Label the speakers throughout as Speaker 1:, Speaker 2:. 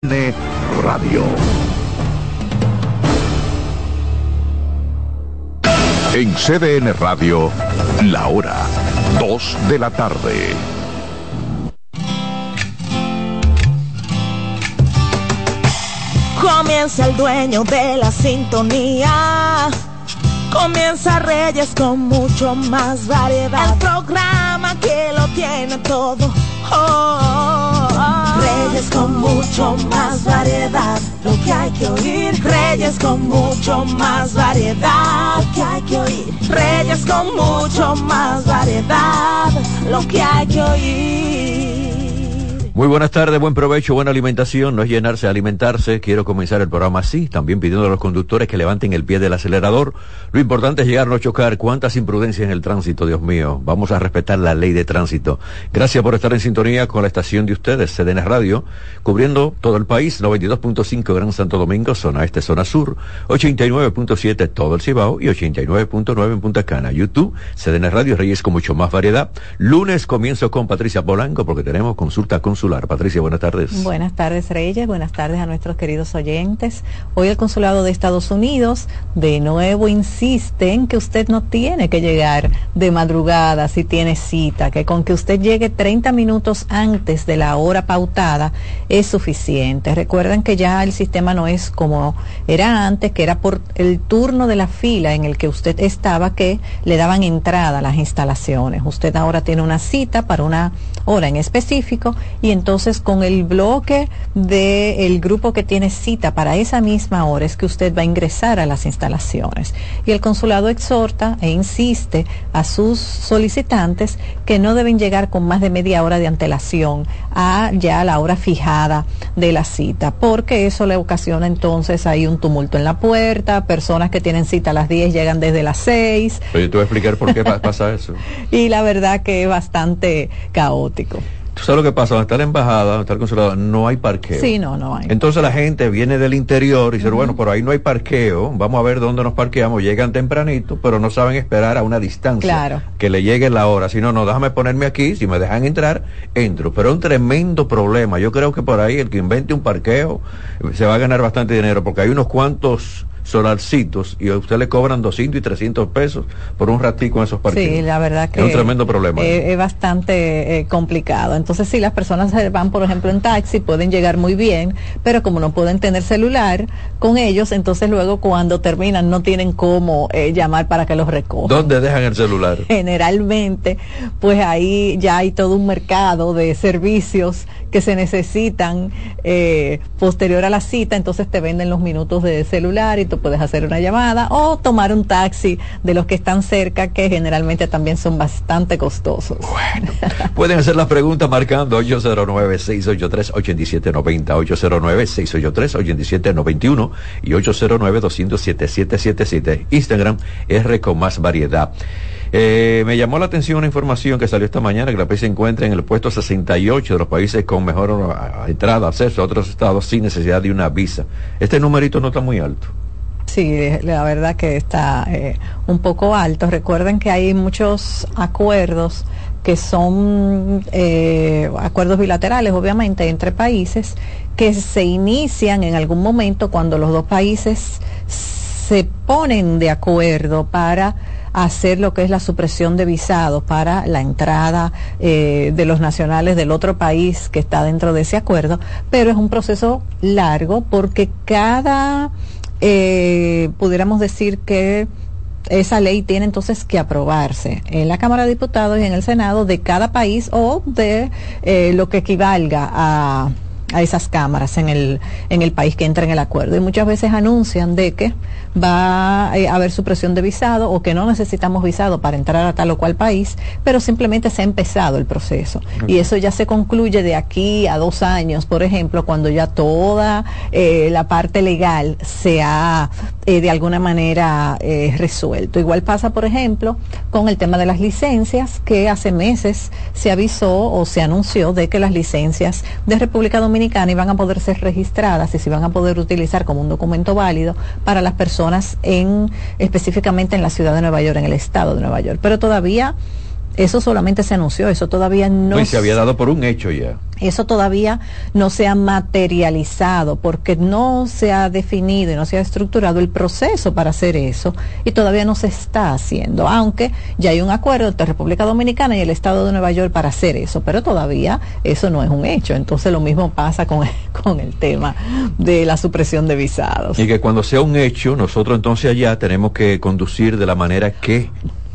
Speaker 1: Radio. En CDN Radio, la hora 2 de la tarde.
Speaker 2: Comienza el dueño de la sintonía. Comienza Reyes con mucho más variedad. El programa que lo tiene todo. Oh, Reyes con mucho más variedad. Lo que hay que oír. Reyes con mucho más variedad. Lo que hay que oír. Reyes con mucho más variedad. Lo que hay que oír.
Speaker 3: Muy buenas tardes, buen provecho, buena alimentación, no es llenarse, alimentarse. Quiero comenzar el programa así, también pidiendo a los conductores que levanten el pie del acelerador. Lo importante es llegar, no chocar. Cuántas imprudencias en el tránsito, Dios mío. Vamos a respetar la ley de tránsito. Gracias por estar en sintonía con la estación de ustedes, CDN Radio, cubriendo todo el país, 92.5 Gran Santo Domingo, zona este, zona sur, 89.7 todo el Cibao y 89.9 en Punta Cana. YouTube, CDN Radio, Reyes con mucho más variedad. Lunes comienzo con Patricia Polanco porque tenemos consulta Patricia, buenas tardes.
Speaker 4: Buenas tardes, Reyes. Buenas tardes a nuestros queridos oyentes. Hoy el Consulado de Estados Unidos de nuevo insiste en que usted no tiene que llegar de madrugada si tiene cita, que con que usted llegue 30 minutos antes de la hora pautada es suficiente. Recuerden que ya el sistema no es como era antes, que era por el turno de la fila en el que usted estaba que le daban entrada a las instalaciones. Usted ahora tiene una cita para una hora en específico y entonces con el bloque del grupo que tiene cita para esa misma hora es que usted va a ingresar a las instalaciones. Y el consulado exhorta e insiste a sus solicitantes que no deben llegar con más de media hora de antelación a ya la hora fijada de la cita, porque eso le ocasiona entonces ahí un tumulto en la puerta, personas que tienen cita a las 10 llegan desde las 6.
Speaker 3: Oye, te voy a explicar por qué pasa eso.
Speaker 4: y la verdad que es bastante caótico.
Speaker 3: ¿Tú sabes lo que pasa? Donde está la embajada, donde está el consulado, no hay parqueo.
Speaker 4: Sí, no, no hay.
Speaker 3: Entonces la gente viene del interior y dice, bueno, pero ahí no hay parqueo, vamos a ver dónde nos parqueamos. Llegan tempranito, pero no saben esperar a una distancia.
Speaker 4: Claro.
Speaker 3: Que le llegue la hora. Si no, no, déjame ponerme aquí, si me dejan entrar, entro. Pero es un tremendo problema. Yo creo que por ahí el que invente un parqueo se va a ganar bastante dinero, porque hay unos cuantos solarcitos y a usted le cobran 200 y 300 pesos por un ratico en esos parques.
Speaker 4: Sí, la verdad que
Speaker 3: es un tremendo problema.
Speaker 4: Es, bastante eh, complicado. Entonces, si las personas van, por ejemplo, en taxi, pueden llegar muy bien, pero como no pueden tener celular con ellos, entonces luego cuando terminan no tienen cómo eh, llamar para que los recojan.
Speaker 3: ¿Dónde dejan el celular?
Speaker 4: Generalmente, pues ahí ya hay todo un mercado de servicios que se necesitan eh, posterior a la cita, entonces te venden los minutos de celular y tú puedes hacer una llamada o tomar un taxi de los que están cerca, que generalmente también son bastante costosos.
Speaker 3: Bueno, pueden hacer las preguntas marcando 809-683-8790, 809-683-8791 y 809-207-777. Instagram R con más variedad. Eh, me llamó la atención una información que salió esta mañana que la país se encuentra en el puesto 68 de los países con mejor entrada, acceso a otros estados sin necesidad de una visa. Este numerito no está muy alto.
Speaker 4: Sí, la verdad que está eh, un poco alto. Recuerden que hay muchos acuerdos que son eh, acuerdos bilaterales, obviamente, entre países, que se inician en algún momento cuando los dos países se ponen de acuerdo para hacer lo que es la supresión de visados para la entrada eh, de los nacionales del otro país que está dentro de ese acuerdo, pero es un proceso largo porque cada eh, pudiéramos decir que esa ley tiene entonces que aprobarse en la Cámara de Diputados y en el Senado de cada país o de eh, lo que equivalga a, a esas cámaras en el, en el país que entra en el acuerdo. Y muchas veces anuncian de que va eh, a haber supresión de visado o que no necesitamos visado para entrar a tal o cual país, pero simplemente se ha empezado el proceso. Y eso ya se concluye de aquí a dos años, por ejemplo, cuando ya toda eh, la parte legal se ha eh, de alguna manera resuelto. Igual pasa, por ejemplo, con el tema de las licencias, que hace meses se avisó o se anunció de que las licencias de República Dominicana iban a poder ser registradas y se iban a poder utilizar como un documento válido para las personas en específicamente en la ciudad de Nueva York, en el estado de Nueva York. Pero todavía Eso solamente se anunció, eso todavía no...
Speaker 3: se había dado por un hecho ya.
Speaker 4: Eso todavía no se ha materializado porque no se ha definido y no se ha estructurado el proceso para hacer eso y todavía no se está haciendo, aunque ya hay un acuerdo entre República Dominicana y el Estado de Nueva York para hacer eso, pero todavía eso no es un hecho. Entonces lo mismo pasa con, con el tema de la supresión de visados.
Speaker 3: Y que cuando sea un hecho, nosotros entonces allá tenemos que conducir de la manera que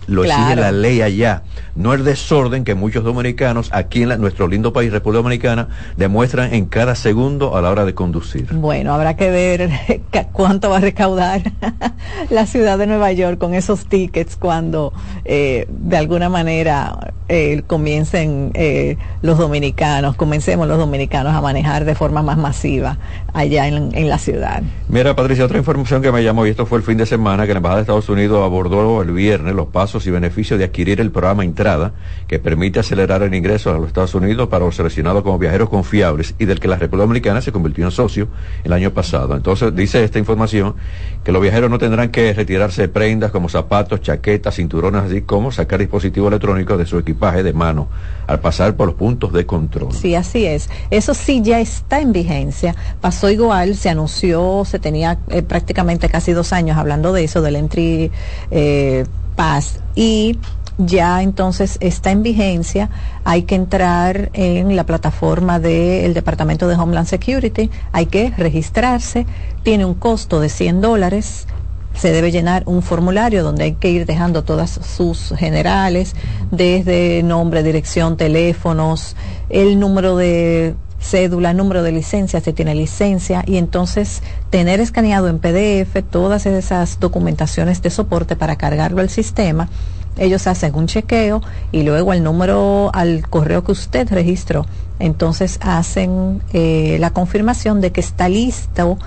Speaker 3: lo exige la ley allá. No el desorden que muchos dominicanos aquí en nuestro lindo país, República Dominicana, demuestran en cada segundo a la hora de conducir.
Speaker 4: Bueno, habrá que ver cuánto va a recaudar la ciudad de Nueva York con esos tickets cuando eh, de alguna manera eh, comiencen eh, los dominicanos, comencemos los dominicanos a manejar de forma más masiva allá en, en la ciudad.
Speaker 3: Mira, Patricia, otra información que me llamó, y esto fue el fin de semana, que la Embajada de Estados Unidos abordó el viernes los pasos y beneficios de adquirir el programa Entrada, que permite acelerar el ingreso a los Estados Unidos para los seleccionados como viajeros confiables y del que la República Dominicana se convirtió en socio el año pasado. Entonces, dice esta información que los viajeros no tendrán que retirarse de prendas como zapatos, chaquetas, cinturones, así como sacar dispositivos electrónicos de su equipaje de mano al pasar por los puntos de control.
Speaker 4: Sí, así es. Eso sí ya está en vigencia. Pasó igual, se anunció, se tenía eh, prácticamente casi dos años hablando de eso, del entry eh, Paz y ya entonces está en vigencia, hay que entrar en la plataforma del Departamento de Homeland Security, hay que registrarse, tiene un costo de 100 dólares, se debe llenar un formulario donde hay que ir dejando todas sus generales, desde nombre, dirección, teléfonos, el número de cédula, número de licencia, se tiene licencia y entonces tener escaneado en PDF todas esas documentaciones de soporte para cargarlo al sistema. Ellos hacen un chequeo y luego el número al correo que usted registró, entonces hacen eh, la confirmación de que está listo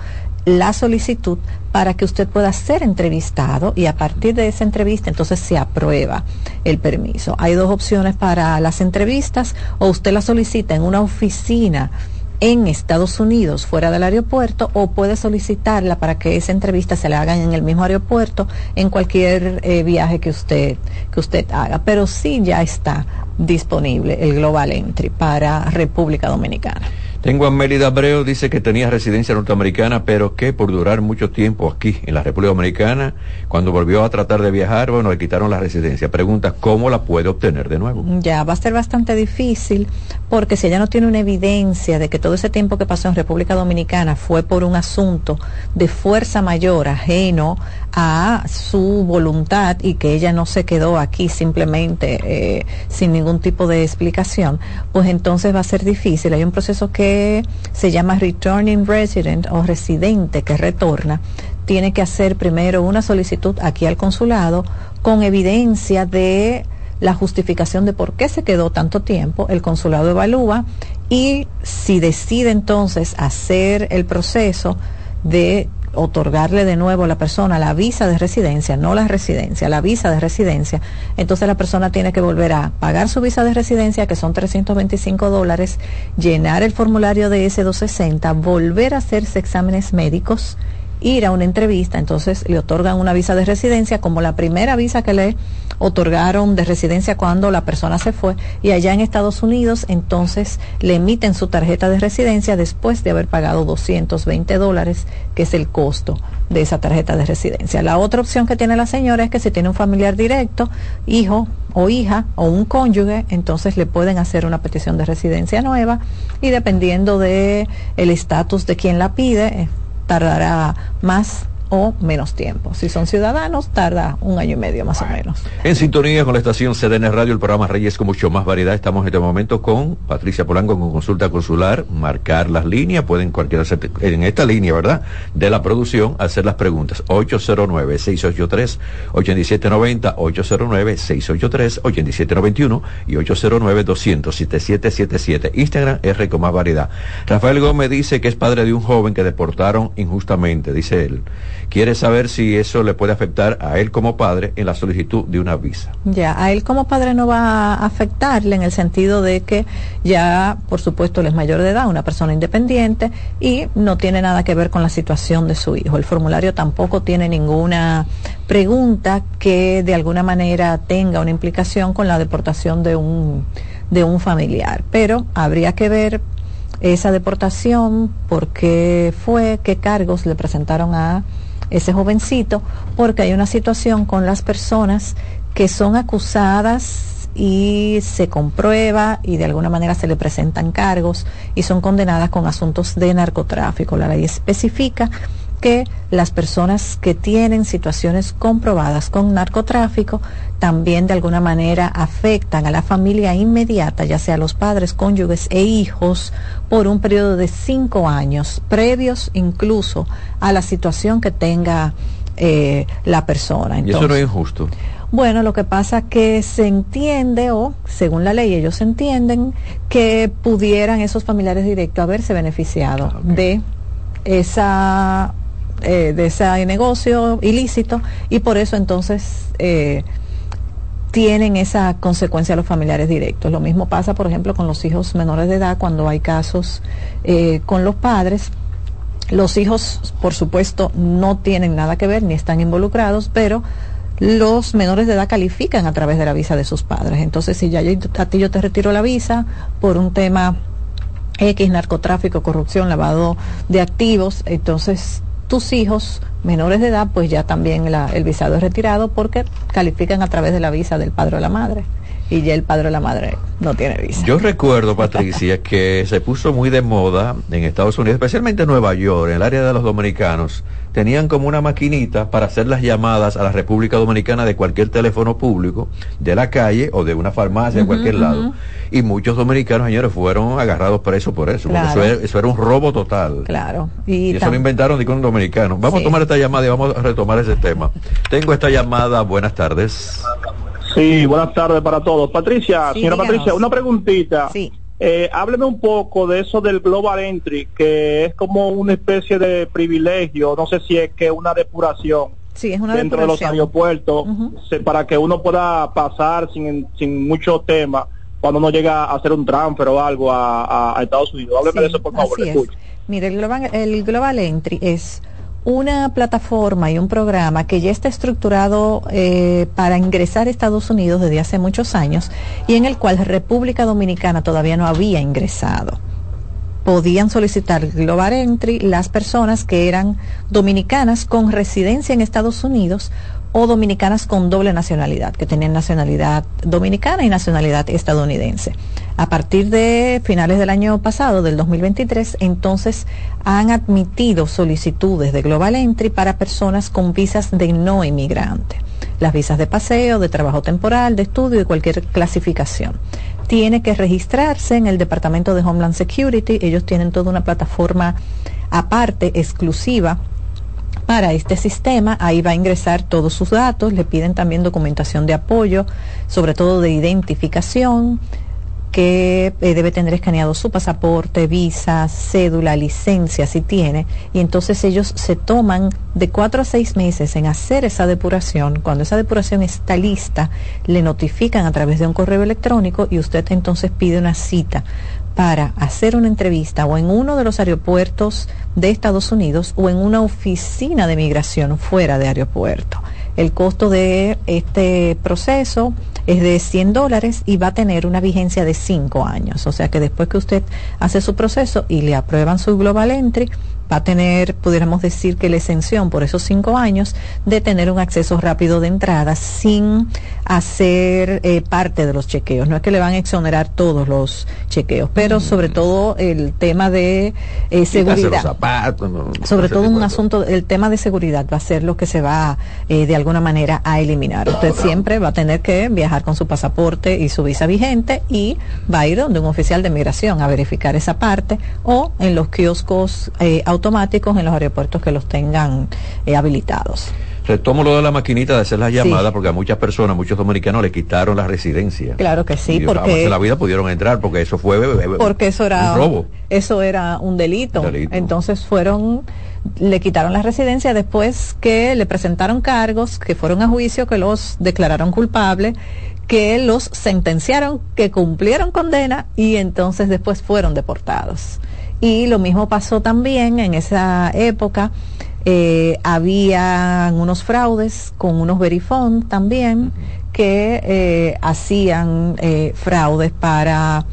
Speaker 4: la solicitud para que usted pueda ser entrevistado y a partir de esa entrevista entonces se aprueba el permiso. Hay dos opciones para las entrevistas o usted la solicita en una oficina en Estados Unidos fuera del aeropuerto o puede solicitarla para que esa entrevista se la hagan en el mismo aeropuerto en cualquier eh, viaje que usted que usted haga pero sí ya está disponible el Global Entry para República Dominicana
Speaker 3: tengo a Mélida Abreu, dice que tenía residencia norteamericana, pero que por durar mucho tiempo aquí en la República Dominicana, cuando volvió a tratar de viajar, bueno, le quitaron la residencia. Pregunta, ¿cómo la puede obtener de nuevo?
Speaker 4: Ya, va a ser bastante difícil, porque si ella no tiene una evidencia de que todo ese tiempo que pasó en República Dominicana fue por un asunto de fuerza mayor, ajeno a su voluntad y que ella no se quedó aquí simplemente eh, sin ningún tipo de explicación, pues entonces va a ser difícil. Hay un proceso que se llama Returning Resident o residente que retorna. Tiene que hacer primero una solicitud aquí al consulado con evidencia de la justificación de por qué se quedó tanto tiempo, el consulado evalúa y si decide entonces hacer el proceso de otorgarle de nuevo a la persona la visa de residencia, no la residencia, la visa de residencia, entonces la persona tiene que volver a pagar su visa de residencia, que son 325 dólares, llenar el formulario de S260, volver a hacerse exámenes médicos, ir a una entrevista, entonces le otorgan una visa de residencia como la primera visa que le otorgaron de residencia cuando la persona se fue y allá en Estados Unidos entonces le emiten su tarjeta de residencia después de haber pagado 220 dólares que es el costo de esa tarjeta de residencia. La otra opción que tiene la señora es que si tiene un familiar directo, hijo o hija o un cónyuge, entonces le pueden hacer una petición de residencia nueva y dependiendo de el estatus de quien la pide, tardará más o menos tiempo. Si son ciudadanos, tarda un año y medio más o menos.
Speaker 3: En sintonía con la estación CDN Radio, el programa Reyes con mucho más variedad. Estamos en este momento con Patricia Polanco con consulta consular, marcar las líneas, pueden cualquiera en esta línea, ¿verdad? De la producción, hacer las preguntas. 809-683-8790, 809-683-8791 y 809-200-7777. Instagram R con más variedad. Rafael Gómez dice que es padre de un joven que deportaron injustamente, dice él quiere saber si eso le puede afectar a él como padre en la solicitud de una visa.
Speaker 4: Ya, a él como padre no va a afectarle en el sentido de que ya, por supuesto, él es mayor de edad, una persona independiente y no tiene nada que ver con la situación de su hijo. El formulario tampoco tiene ninguna pregunta que de alguna manera tenga una implicación con la deportación de un, de un familiar. Pero habría que ver esa deportación, por qué fue, qué cargos le presentaron a ese jovencito, porque hay una situación con las personas que son acusadas y se comprueba y de alguna manera se le presentan cargos y son condenadas con asuntos de narcotráfico. La ley especifica que las personas que tienen situaciones comprobadas con narcotráfico también de alguna manera afectan a la familia inmediata, ya sea los padres, cónyuges e hijos, por un periodo de cinco años, previos incluso a la situación que tenga eh, la persona.
Speaker 3: y eso no es injusto.
Speaker 4: Bueno, lo que pasa que se entiende, o según la ley ellos entienden, que pudieran esos familiares directos haberse beneficiado ah, de esa eh, de ese negocio ilícito y por eso entonces eh, tienen esa consecuencia los familiares directos. Lo mismo pasa, por ejemplo, con los hijos menores de edad cuando hay casos eh, con los padres. Los hijos, por supuesto, no tienen nada que ver ni están involucrados, pero los menores de edad califican a través de la visa de sus padres. Entonces, si ya a ti yo te retiro la visa por un tema X, narcotráfico, corrupción, lavado de activos, entonces tus hijos menores de edad, pues ya también el visado es retirado porque califican a través de la visa del padre o la madre. Y ya el padre o la madre no tiene visa.
Speaker 3: Yo recuerdo, Patricia, que se puso muy de moda en Estados Unidos, especialmente en Nueva York, en el área de los dominicanos, tenían como una maquinita para hacer las llamadas a la República Dominicana de cualquier teléfono público, de la calle o de una farmacia, de cualquier lado. Y muchos dominicanos, señores, fueron agarrados presos por eso. eso, era, un robo total.
Speaker 4: Claro.
Speaker 3: Y, eso lo inventaron con un dominicano. Vamos a tomar esta llamada y vamos a retomar ese tema. Tengo esta llamada. Buenas tardes.
Speaker 5: Sí, buenas tardes para todos. Patricia, señora Patricia, una preguntita. Sí. Eh, hábleme un poco de eso del Global Entry, que es como una especie de privilegio, no sé si es que una depuración
Speaker 4: sí, es una
Speaker 5: dentro de los aeropuertos para que uno pueda pasar sin, sin mucho tema cuando uno llega a hacer un transfer o algo a, Estados Unidos. Hábleme de eso, por favor.
Speaker 4: Mire, el Global, el Global Entry es una plataforma y un programa que ya está estructurado eh, para ingresar a Estados Unidos desde hace muchos años y en el cual República Dominicana todavía no había ingresado. Podían solicitar Global Entry las personas que eran dominicanas con residencia en Estados Unidos o dominicanas con doble nacionalidad, que tenían nacionalidad dominicana y nacionalidad estadounidense. A partir de finales del año pasado, del 2023, entonces han admitido solicitudes de Global Entry para personas con visas de no inmigrante, las visas de paseo, de trabajo temporal, de estudio y cualquier clasificación. Tiene que registrarse en el Departamento de Homeland Security, ellos tienen toda una plataforma aparte, exclusiva, para este sistema. Ahí va a ingresar todos sus datos, le piden también documentación de apoyo, sobre todo de identificación, que eh, debe tener escaneado su pasaporte, visa, cédula, licencia, si tiene, y entonces ellos se toman de cuatro a seis meses en hacer esa depuración. Cuando esa depuración está lista, le notifican a través de un correo electrónico y usted entonces pide una cita para hacer una entrevista o en uno de los aeropuertos de Estados Unidos o en una oficina de migración fuera de aeropuerto. El costo de este proceso es de 100 dólares y va a tener una vigencia de 5 años. O sea que después que usted hace su proceso y le aprueban su Global Entry, va a tener, pudiéramos decir que la exención por esos cinco años de tener un acceso rápido de entrada sin hacer eh, parte de los chequeos. No es que le van a exonerar todos los chequeos, pero mm. sobre todo el tema de eh, seguridad. sobre todo un asunto, el tema de seguridad va a ser lo que se va eh, de alguna manera a eliminar. Usted siempre va a tener que viajar con su pasaporte y su visa vigente y va a ir donde un oficial de migración a verificar esa parte o en los kioscos automáticos en los aeropuertos que los tengan habilitados.
Speaker 3: Retomo lo de la maquinita de hacer las llamadas porque a muchas personas, muchos dominicanos le quitaron la residencia.
Speaker 4: Claro que sí, porque
Speaker 3: la vida pudieron entrar porque eso fue
Speaker 4: porque eso era un robo. Eso era un delito. Entonces fueron le quitaron la residencia después que le presentaron cargos que fueron a juicio que los declararon culpables que los sentenciaron, que cumplieron condena y entonces después fueron deportados. Y lo mismo pasó también en esa época. Eh, había unos fraudes con unos verifón también que eh, hacían eh, fraudes para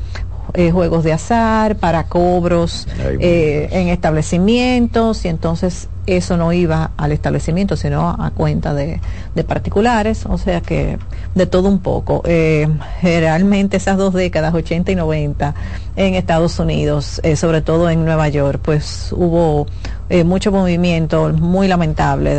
Speaker 4: eh, juegos de azar, para cobros eh, en establecimientos y entonces eso no iba al establecimiento sino a cuenta de, particulares, o sea que de todo un poco. Eh, realmente esas dos décadas, 80 y 90, en Estados Unidos, sobre todo en Nueva York, pues hubo mucho movimiento muy lamentable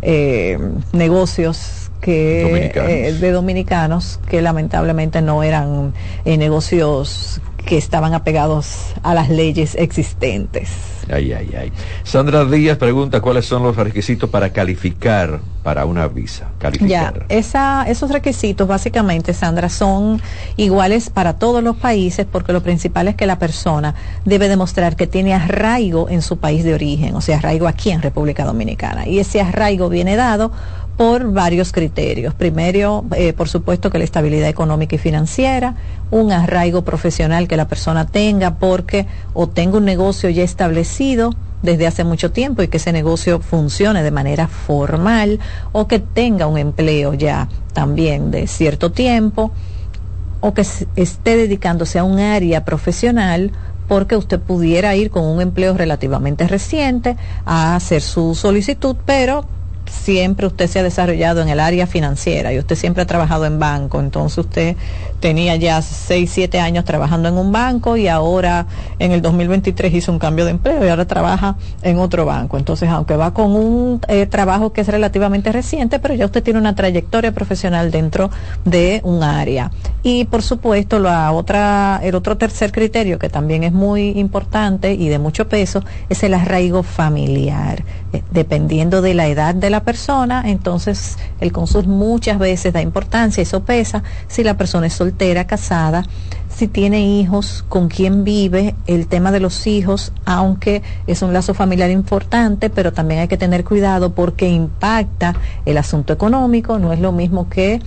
Speaker 4: de negocios que eh, de dominicanos que lamentablemente no eran eh, negocios que estaban apegados a las leyes existentes.
Speaker 3: Ay, ay, ay. Sandra Díaz pregunta cuáles son los requisitos para calificar para una visa.
Speaker 4: Calificar. Ya, esa, esos requisitos básicamente, Sandra, son iguales para todos los países porque lo principal es que la persona debe demostrar que tiene arraigo en su país de origen, o sea, arraigo aquí en República Dominicana. Y ese arraigo viene dado por varios criterios. Primero, eh, por supuesto, que la estabilidad económica y financiera, un arraigo profesional que la persona tenga porque o tenga un negocio ya establecido desde hace mucho tiempo y que ese negocio funcione de manera formal o que tenga un empleo ya también de cierto tiempo o que esté dedicándose a un área profesional porque usted pudiera ir con un empleo relativamente reciente a hacer su solicitud, pero siempre usted se ha desarrollado en el área financiera y usted siempre ha trabajado en banco, entonces usted tenía ya 6, 7 años trabajando en un banco y ahora en el 2023 hizo un cambio de empleo y ahora trabaja en otro banco. Entonces, aunque va con un eh, trabajo que es relativamente reciente, pero ya usted tiene una trayectoria profesional dentro de un área. Y por supuesto, la otra, el otro tercer criterio que también es muy importante y de mucho peso es el arraigo familiar. Eh, dependiendo de la edad de la persona, entonces el consul muchas veces da importancia, eso pesa, si la persona es soltera, casada, si tiene hijos, con quién vive, el tema de los hijos, aunque es un lazo familiar importante, pero también hay que tener cuidado porque impacta el asunto económico, no es lo mismo que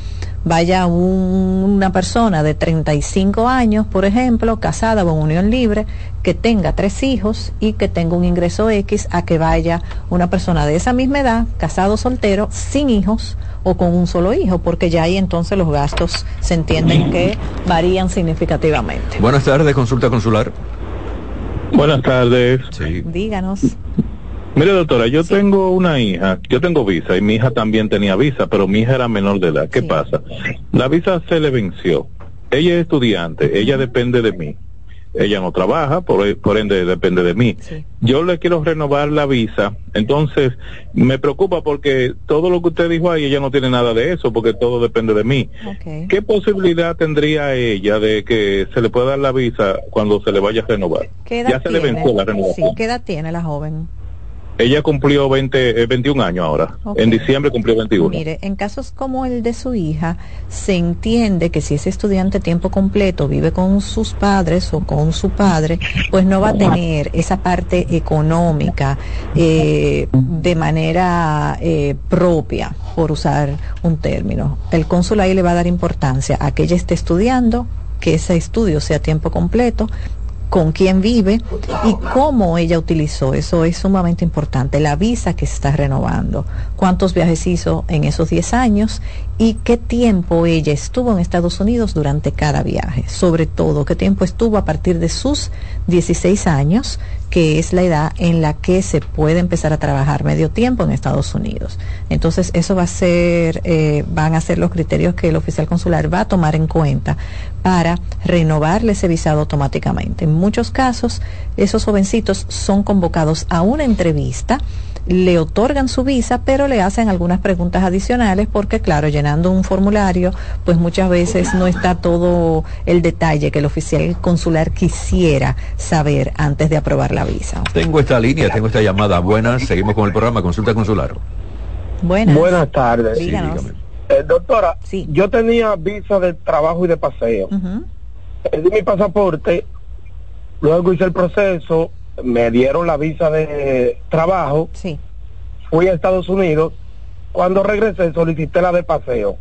Speaker 4: vaya una persona de 35 años, por ejemplo, casada o en unión libre, que tenga tres hijos y que tenga un ingreso X, a que vaya una persona de esa misma edad, casado soltero, sin hijos o con un solo hijo, porque ya ahí entonces los gastos se entienden que varían significativamente.
Speaker 3: Buenas tardes, consulta consular.
Speaker 5: Buenas tardes.
Speaker 4: Sí. Díganos.
Speaker 5: Mire, doctora, yo tengo una hija, yo tengo visa y mi hija también tenía visa, pero mi hija era menor de edad. ¿Qué pasa? La visa se le venció. Ella es estudiante, ella depende de mí. Ella no trabaja, por, por ende depende de mí. Yo le quiero renovar la visa, entonces me preocupa porque todo lo que usted dijo ahí, ella no tiene nada de eso, porque todo depende de mí. ¿Qué posibilidad tendría ella de que se le pueda dar la visa cuando se le vaya a renovar?
Speaker 4: ya se le venció la renovación. ¿Qué edad tiene la joven?
Speaker 5: Ella cumplió 20, 21 eh, años ahora. En diciembre cumplió 21.
Speaker 4: Mire, en casos como el de su hija, se entiende que si ese estudiante tiempo completo vive con sus padres o con su padre, pues no va a tener esa parte económica eh, de manera eh, propia, por usar un término. El cónsul ahí le va a dar importancia a que ella esté estudiando, que ese estudio sea tiempo completo, con quién vive y cómo ella utilizó. Eso es sumamente importante. La visa que se está renovando, cuántos viajes hizo en esos 10 años y qué tiempo ella estuvo en Estados Unidos durante cada viaje. Sobre todo, qué tiempo estuvo a partir de sus 16 años, que es la edad en la que se puede empezar a trabajar medio tiempo en Estados Unidos. Entonces, eso va a ser, eh, van a ser los criterios que el oficial consular va a tomar en cuenta para renovarle ese visado automáticamente. En muchos casos, esos jovencitos son convocados a una entrevista le otorgan su visa, pero le hacen algunas preguntas adicionales porque, claro, llenando un formulario, pues muchas veces no está todo el detalle que el oficial consular quisiera saber antes de aprobar la visa.
Speaker 3: Tengo esta línea, tengo esta llamada. Buenas, seguimos con el programa Consulta Consular.
Speaker 6: Buenas. tardes. Eh, doctora, yo tenía visa de trabajo y de paseo. Perdí mi pasaporte, luego hice el proceso, me dieron la visa de trabajo. Sí. Fui a Estados Unidos. Cuando regresé solicité la de paseo.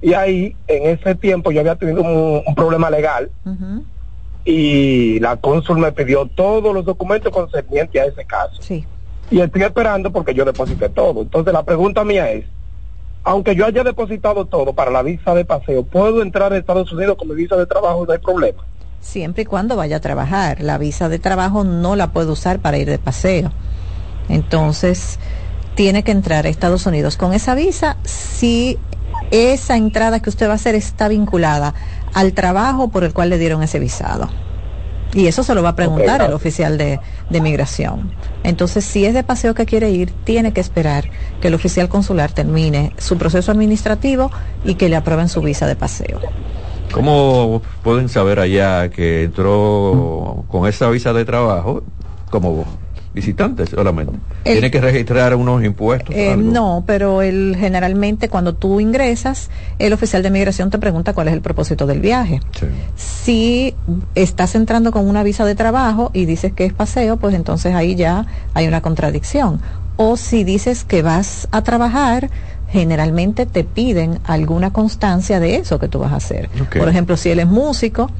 Speaker 6: Y ahí, en ese tiempo, yo había tenido un, problema legal. Y la cónsul me pidió todos los documentos concernientes a ese caso. Sí. Y estoy esperando porque yo deposité todo. Entonces, la pregunta mía es, aunque yo haya depositado todo para la visa de paseo, ¿puedo entrar a Estados Unidos con mi visa de trabajo no hay problema?
Speaker 4: Siempre y cuando vaya a trabajar. La visa de trabajo no la puedo usar para ir de paseo. Entonces, tiene que entrar a Estados Unidos con esa visa si esa entrada que usted va a hacer está vinculada al trabajo por el cual le dieron ese visado. Y eso se lo va a preguntar el oficial de, de, migración. Entonces, si es de paseo que quiere ir, tiene que esperar que el oficial consular termine su proceso administrativo y que le aprueben su visa de paseo.
Speaker 3: ¿Cómo pueden saber allá que entró con esa visa de trabajo? como visitantes solamente. ¿Tiene que registrar unos impuestos?
Speaker 4: Eh, no, pero el, generalmente cuando tú ingresas, el oficial de migración te pregunta cuál es el propósito del viaje. Si estás entrando con una visa de trabajo y dices que es paseo, pues entonces ahí ya hay una contradicción. O si dices que vas a trabajar, generalmente te piden alguna constancia de eso que tú vas a hacer. Por ejemplo, si él es músico,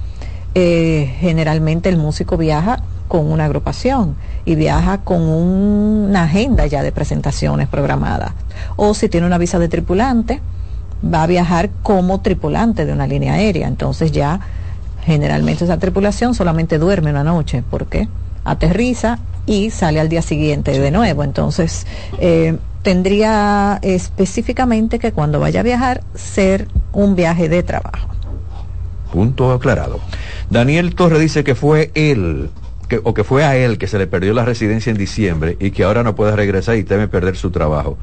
Speaker 4: eh, generalmente el músico viaja con una agrupación y viaja con una agenda ya de presentaciones programadas. O si tiene una visa de tripulante, va a viajar como tripulante de una línea aérea. Entonces ya generalmente esa tripulación solamente duerme una noche porque aterriza y sale al día siguiente de nuevo. Entonces eh, tendría específicamente que cuando vaya a viajar ser un viaje de trabajo.
Speaker 3: Punto aclarado. Daniel Torre dice que fue él o que fue a él que se le perdió la residencia en diciembre y que ahora no puede regresar y teme perder su trabajo.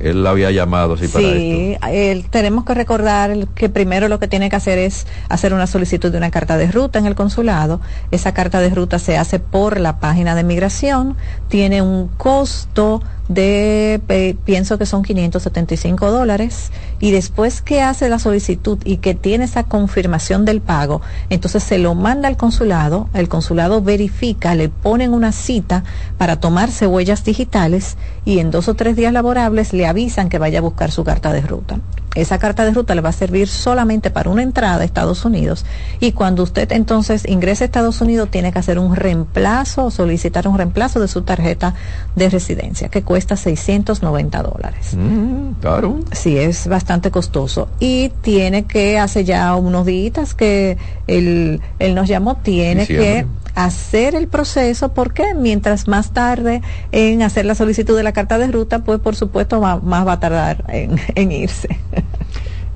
Speaker 3: Él la había llamado
Speaker 4: sí, para esto. tenemos que recordar que primero lo que tiene que hacer es hacer una solicitud de una carta de ruta en el consulado. Esa carta de ruta se hace por la página de migración, tiene un costo de, pienso que son 575 dólares, y después que hace la solicitud y que tiene esa confirmación del pago, entonces se lo manda al consulado, el consulado verifica, le ponen una cita para tomarse huellas digitales y en dos o tres días laborables le avisan que vaya a buscar su carta de ruta. Esa carta de ruta le va a servir solamente para una entrada a Estados Unidos y cuando usted entonces ingrese a Estados Unidos tiene que hacer un reemplazo o solicitar un reemplazo de su tarjeta de residencia que cuesta 690 dólares. Mm, claro. Sí, es bastante costoso y tiene que, hace ya unos días que él, él nos llamó, tiene que hacer el proceso porque mientras más tarde en hacer la solicitud de la carta de ruta, pues por supuesto más, va a tardar en, en irse.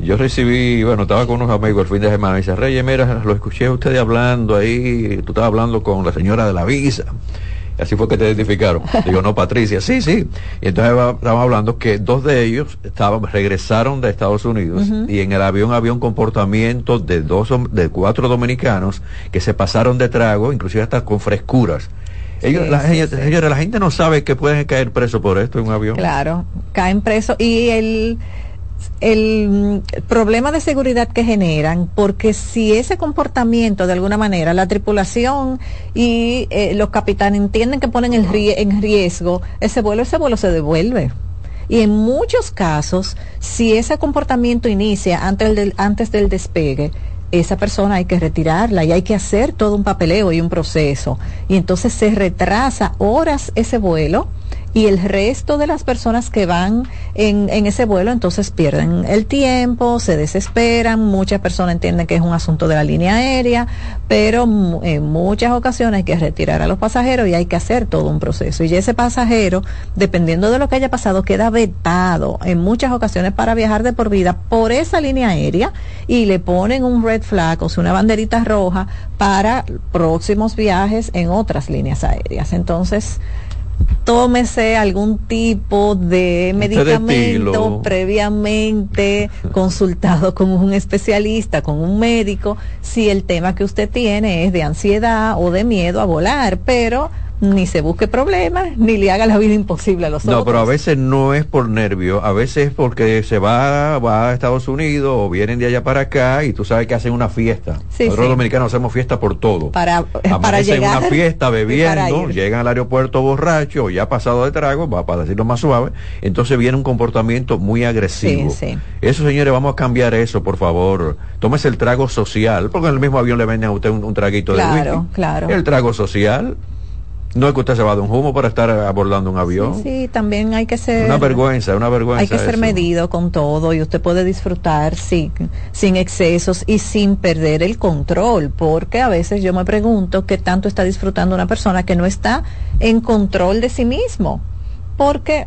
Speaker 3: Yo recibí, bueno, estaba con unos amigos el fin de semana y dice, Reyes, mira, lo escuché a usted hablando ahí, tú estabas hablando con la señora de la visa. Y así fue que te identificaron. Digo, no, Patricia, sí, sí. Y entonces estábamos hablando que dos de ellos estaban, regresaron de Estados Unidos y en el avión había un comportamiento de dos, de cuatro dominicanos que se pasaron de trago, inclusive hasta con frescuras. Ellos, la, gente, la gente no sabe que pueden caer presos por esto en un avión.
Speaker 4: Claro, caen presos y el el problema de seguridad que generan, porque si ese comportamiento de alguna manera la tripulación y eh, los capitanes entienden que ponen el en riesgo ese vuelo, ese vuelo se devuelve. Y en muchos casos, si ese comportamiento inicia antes del, antes del despegue, esa persona hay que retirarla y hay que hacer todo un papeleo y un proceso. Y entonces se retrasa horas ese vuelo y el resto de las personas que van en, en, ese vuelo entonces pierden el tiempo, se desesperan, muchas personas entienden que es un asunto de la línea aérea, pero en muchas ocasiones hay que retirar a los pasajeros y hay que hacer todo un proceso. Y ese pasajero, dependiendo de lo que haya pasado, queda vetado en muchas ocasiones para viajar de por vida por esa línea aérea y le ponen un red flag, o sea, una banderita roja para próximos viajes en otras líneas aéreas. Entonces, tómese algún tipo de medicamento previamente consultado con un especialista, con un médico, si el tema que usted tiene es de ansiedad o de miedo a volar, pero ni se busque problemas, ni le haga la vida imposible a los otros.
Speaker 3: No, pero a veces no es por nervio, a veces es porque se va, va a Estados Unidos o vienen de allá para acá y tú sabes que hacen una fiesta. Nosotros dominicanos hacemos fiesta por todo.
Speaker 4: Para, para llegar.
Speaker 3: una fiesta bebiendo, llegan al aeropuerto borracho, ya pasado de trago, va para decirlo más suave, entonces viene un comportamiento muy agresivo. Sí, eso, señores, vamos a cambiar eso, por favor. Tómese el trago social, porque en el mismo avión le venden a usted un, traguito de whisky.
Speaker 4: Claro, claro.
Speaker 3: El trago social no es que usted se va de un humo para estar abordando un avión.
Speaker 4: Sí, también hay que ser...
Speaker 3: Una vergüenza, una vergüenza.
Speaker 4: Hay que ser medido con todo y usted puede disfrutar sin, sin excesos y sin perder el control, porque a veces yo me pregunto qué tanto está disfrutando una persona que no está en control de sí mismo. Porque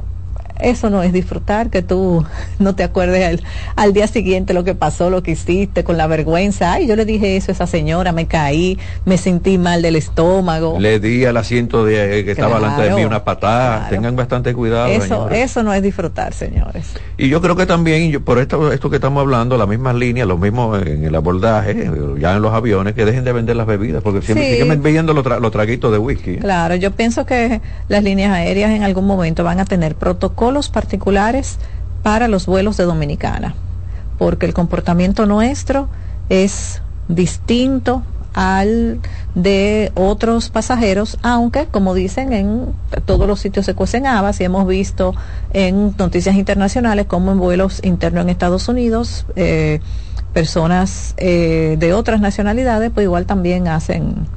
Speaker 4: eso no es disfrutar, que tú no te acuerdes al, día siguiente lo que pasó, lo que hiciste, con la vergüenza. Ay, yo le dije eso a esa señora, me caí, me sentí mal del estómago.
Speaker 3: Le di al asiento de, eh, que estaba delante de mí una patada. Tengan bastante cuidado.
Speaker 4: Eso, eso no es disfrutar, señores.
Speaker 3: Y yo creo que también, por esto, esto que estamos hablando, las mismas líneas, lo mismo en el abordaje, ya en los aviones, que dejen de vender las bebidas, porque siempre siguen vendiendo los, los traguitos de whisky.
Speaker 4: Claro, yo pienso que las líneas aéreas en algún momento van a tener protocolos protocolos particulares para los vuelos de Dominicana, porque el comportamiento nuestro es distinto al de otros pasajeros, aunque como dicen en todos los sitios se cuecen habas y hemos visto en noticias internacionales como en vuelos internos en Estados Unidos eh, personas eh, de otras nacionalidades pues igual también hacen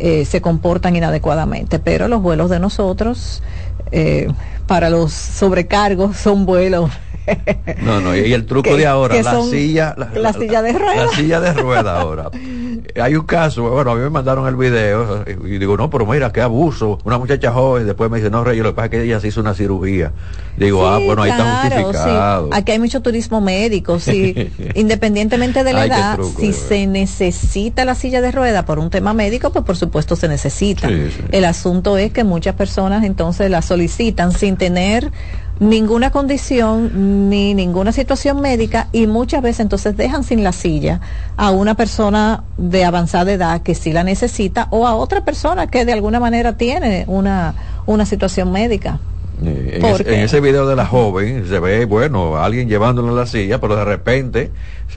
Speaker 4: eh, se comportan inadecuadamente. Pero los vuelos de nosotros eh, para los sobrecargos son vuelos
Speaker 3: no, no, y el truco de ahora, la silla,
Speaker 4: la, silla de rueda.
Speaker 3: La silla de rueda ahora. Hay un caso, bueno, a mí me mandaron el video y digo, no, pero mira, qué abuso. Una muchacha joven, después me dice, no, Rey, lo que pasa es que ella se hizo una cirugía. Digo, ah, bueno, ahí está justificado.
Speaker 4: Aquí hay mucho turismo médico, sí. Independientemente de la edad, si se necesita la silla de rueda por un tema médico, pues por supuesto se necesita. El asunto es que muchas personas entonces la solicitan sin tener ninguna condición ni ninguna situación médica y muchas veces entonces dejan sin la silla a una persona de avanzada edad que sí la necesita o a otra persona que de alguna manera tiene una, una situación médica.
Speaker 3: Eh, en, ese, video de la joven se ve, bueno, alguien llevándola en la silla, pero de repente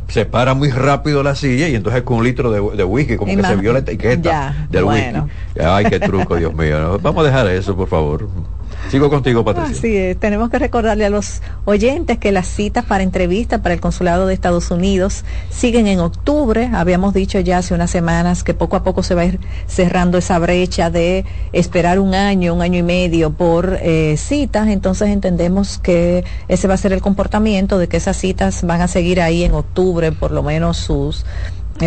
Speaker 3: se para muy rápido la silla y entonces con un litro de, whisky, como que se vio la etiqueta del whisky. Ay, qué truco, Dios mío. Vamos a dejar eso, por favor. Sigo contigo, Patricia.
Speaker 4: Así. Tenemos que recordarle a los oyentes que las citas para entrevista para el Consulado de Estados Unidos siguen en octubre. Habíamos dicho ya hace unas semanas que poco a poco se va a ir cerrando esa brecha de esperar un año, un año y medio por eh, citas. Entonces entendemos que ese va a ser el comportamiento de que esas citas van a seguir ahí en octubre, por lo menos sus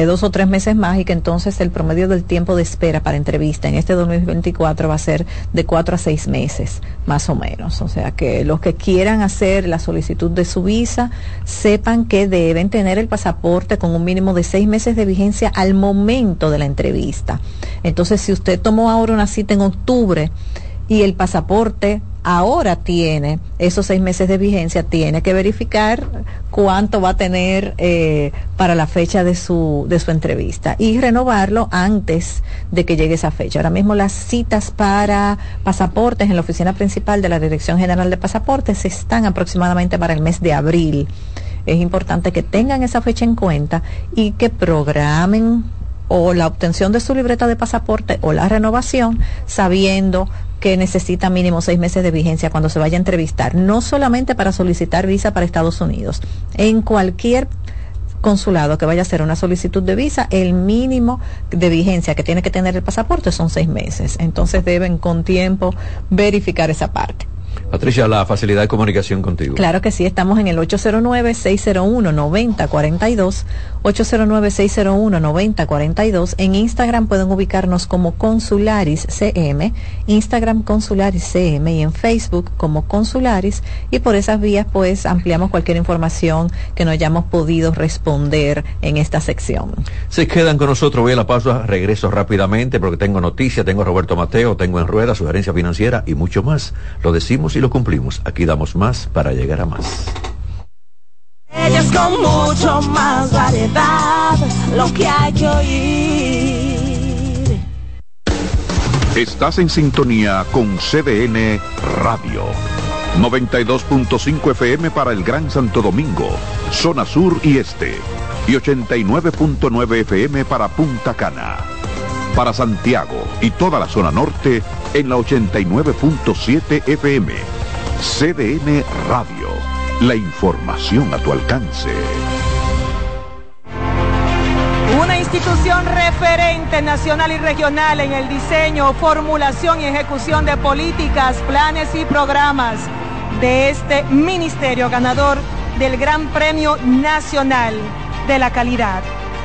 Speaker 4: dos o tres meses más y que entonces el promedio del tiempo de espera para entrevista en este 2024 va a ser de cuatro a seis meses, más o menos. O sea que los que quieran hacer la solicitud de su visa sepan que deben tener el pasaporte con un mínimo de seis meses de vigencia al momento de la entrevista. Entonces, si usted tomó ahora una cita en octubre y el pasaporte ahora tiene esos seis meses de vigencia, tiene que verificar cuánto va a tener eh, para la fecha de su, de su entrevista y renovarlo antes de que llegue esa fecha. Ahora mismo las citas para pasaportes en la oficina principal de la Dirección General de Pasaportes están aproximadamente para el mes de abril. Es importante que tengan esa fecha en cuenta y que programen o la obtención de su libreta de pasaporte o la renovación sabiendo que necesita mínimo seis meses de vigencia cuando se vaya a entrevistar, no solamente para solicitar visa para Estados Unidos, en cualquier consulado que vaya a hacer una solicitud de visa, el mínimo de vigencia que tiene que tener el pasaporte son seis meses. Entonces deben con tiempo verificar esa parte.
Speaker 3: Patricia, la facilidad de comunicación contigo.
Speaker 4: Claro que sí, estamos en el 809-601-9042, 809-601-9042. En Instagram pueden ubicarnos como Consularis CM, Instagram Consularis CM y en Facebook como Consularis. Y por esas vías pues ampliamos cualquier información que no hayamos podido responder en esta sección.
Speaker 3: Se quedan con nosotros, voy a la pausa, regreso rápidamente porque tengo noticias, tengo a Roberto Mateo, tengo en rueda, sugerencia financiera y mucho más. Lo decimos y lo cumplimos. Aquí damos más para llegar a más.
Speaker 2: Ellos con mucho más variedad, lo que hay que oír.
Speaker 1: Estás en sintonía con CDN Radio. 92.5 FM para el Gran Santo Domingo, zona sur y este. Y 89.9 FM para Punta Cana. Para Santiago y toda la zona norte en la 89.7 FM. CDN Radio. La información a tu alcance.
Speaker 2: Una institución referente nacional y regional en el diseño, formulación y ejecución de políticas, planes y programas de este ministerio ganador del Gran Premio Nacional de la Calidad.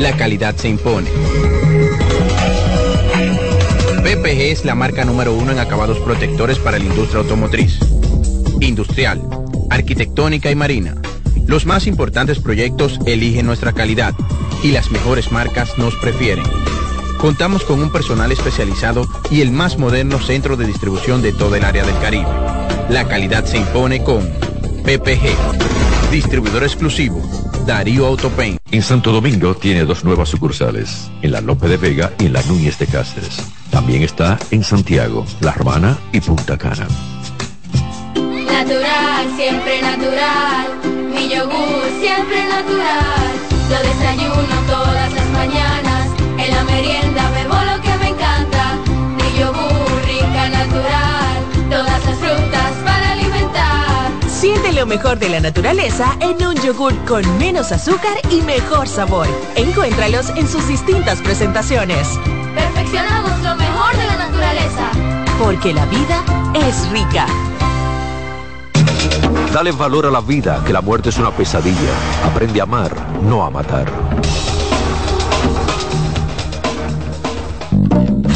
Speaker 7: La calidad se impone. PPG es la marca número uno en acabados protectores para la industria automotriz, industrial, arquitectónica y marina. Los más importantes proyectos eligen nuestra calidad y las mejores marcas nos prefieren. Contamos con un personal especializado y el más moderno centro de distribución de todo el área del Caribe. La calidad se impone con PPG, distribuidor exclusivo, Darío Autopain.
Speaker 3: En Santo Domingo tiene dos nuevas sucursales, en la Lope de Vega y en la Núñez de Cáceres. También está en Santiago, La Romana y Punta Cana.
Speaker 8: Natural, siempre natural, mi yogur siempre natural, lo desayuno todas las mañanas lo
Speaker 9: mejor de la naturaleza en un yogur con menos azúcar y mejor sabor. Encuéntralos en sus distintas presentaciones.
Speaker 8: Perfeccionamos lo mejor de la naturaleza.
Speaker 9: Porque la vida es rica.
Speaker 3: Dale valor a la vida, que la muerte es una pesadilla. Aprende a amar, no a matar.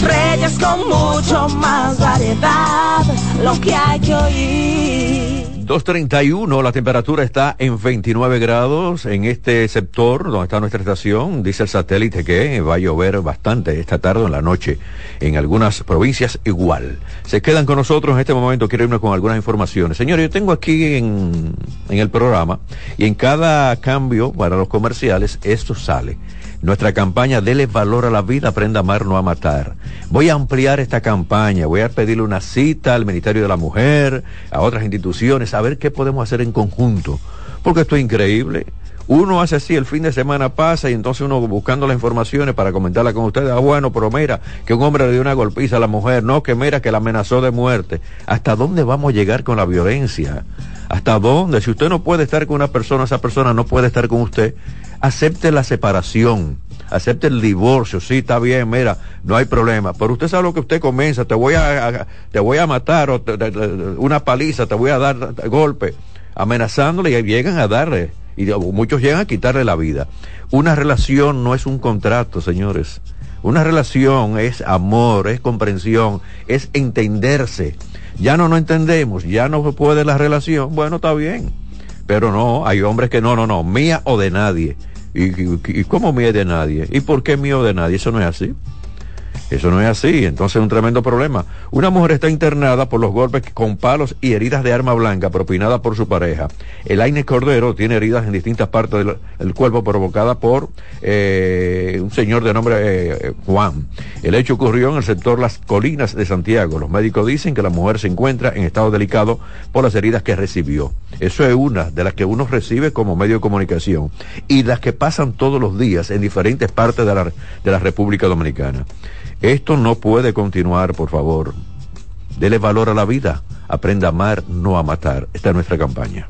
Speaker 2: Reyes con mucho más variedad, lo que hay que oír.
Speaker 3: 2.31, la temperatura está en 29 grados en este sector donde está nuestra estación. Dice el satélite que va a llover bastante esta tarde o en la noche. En algunas provincias igual. Se quedan con nosotros en este momento. Quiero irme con algunas informaciones. Señores, yo tengo aquí en, en el programa y en cada cambio para los comerciales esto sale nuestra campaña Dele valor a la vida, aprenda a amar, no a matar. Voy a ampliar esta campaña, voy a pedirle una cita al Ministerio de la Mujer, a otras instituciones, a ver qué podemos hacer en conjunto. Porque esto es increíble. Uno hace así, el fin de semana pasa y entonces uno buscando las informaciones para comentarla con ustedes. Ah, bueno, pero mira, que un hombre le dio una golpiza a la mujer. No, que mira, que la amenazó de muerte. ¿Hasta dónde vamos a llegar con la violencia? ¿Hasta dónde? Si usted no puede estar con una persona, esa persona no puede estar con usted acepte la separación, acepte el divorcio, sí, está bien, mira, no hay problema, pero usted sabe lo que usted comienza, te voy a, te voy a matar, una paliza, te voy a dar golpe, amenazándole y llegan a darle, y muchos llegan a quitarle la vida. Una relación no es un contrato, señores. Una relación es amor, es comprensión, es entenderse. Ya no nos entendemos, ya no puede la relación, bueno, está bien. Pero no, hay hombres que no, no, no, mía o de nadie. ¿Y, cómo mía de nadie? ¿Y por qué mío de nadie? Eso no es así. Eso no es así, entonces es un tremendo problema. Una mujer está internada por los golpes con palos y heridas de arma blanca propinadas por su pareja. El Aine Cordero tiene heridas en distintas partes del, cuerpo provocadas por eh, un señor de nombre eh, Juan. El hecho ocurrió en el sector Las Colinas de Santiago. Los médicos dicen que la mujer se encuentra en estado delicado por las heridas que recibió. Eso es una de las que uno recibe como medio de comunicación y las que pasan todos los días en diferentes partes de la, de la República Dominicana. Esto no puede continuar, por favor. Dele valor a la vida. Aprenda a amar, no a matar. Esta es nuestra campaña.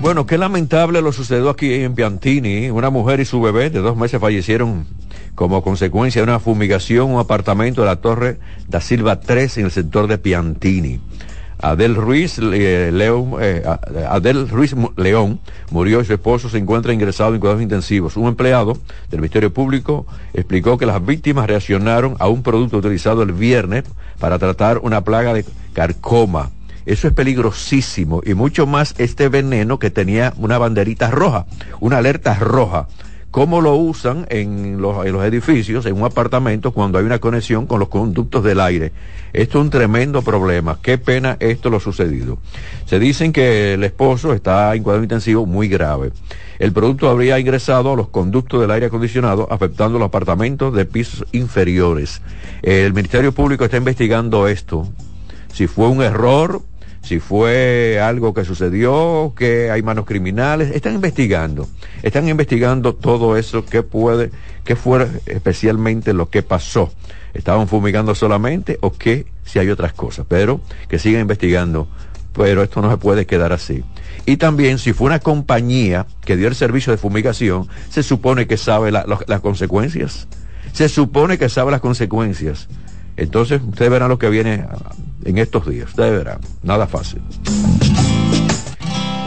Speaker 3: Bueno, qué lamentable lo sucedió aquí en Piantini. Una mujer y su bebé de dos meses fallecieron como consecuencia de una fumigación en un apartamento de la Torre da Silva 3 en el sector de Piantini. Adel Ruiz, eh, León, eh, Ruiz León murió y su esposo se encuentra ingresado en cuidados intensivos. Un empleado del Ministerio Público explicó que las víctimas reaccionaron a un producto utilizado el viernes para tratar una plaga de carcoma. Eso es peligrosísimo y mucho más este veneno que tenía una banderita roja, una alerta roja cómo lo usan en los, edificios, en un apartamento, cuando hay una conexión con los conductos del aire. Esto es un tremendo problema. Qué pena esto lo sucedido. Se dicen que el esposo está en cuadro intensivo muy grave. El producto habría ingresado a los conductos del aire acondicionado, afectando los apartamentos de pisos inferiores. El Ministerio Público está investigando esto. Si fue un error, si fue algo que sucedió, que hay manos criminales, están investigando, están investigando todo eso que puede, que fue especialmente lo que pasó. ¿Estaban fumigando solamente o que si hay otras cosas? Pero que sigan investigando, pero esto no se puede quedar así. Y también si fue una compañía que dio el servicio de fumigación, se supone que sabe las consecuencias. Se supone que sabe las consecuencias. Entonces, ustedes verán lo que viene en estos días. Ustedes verán. Nada fácil.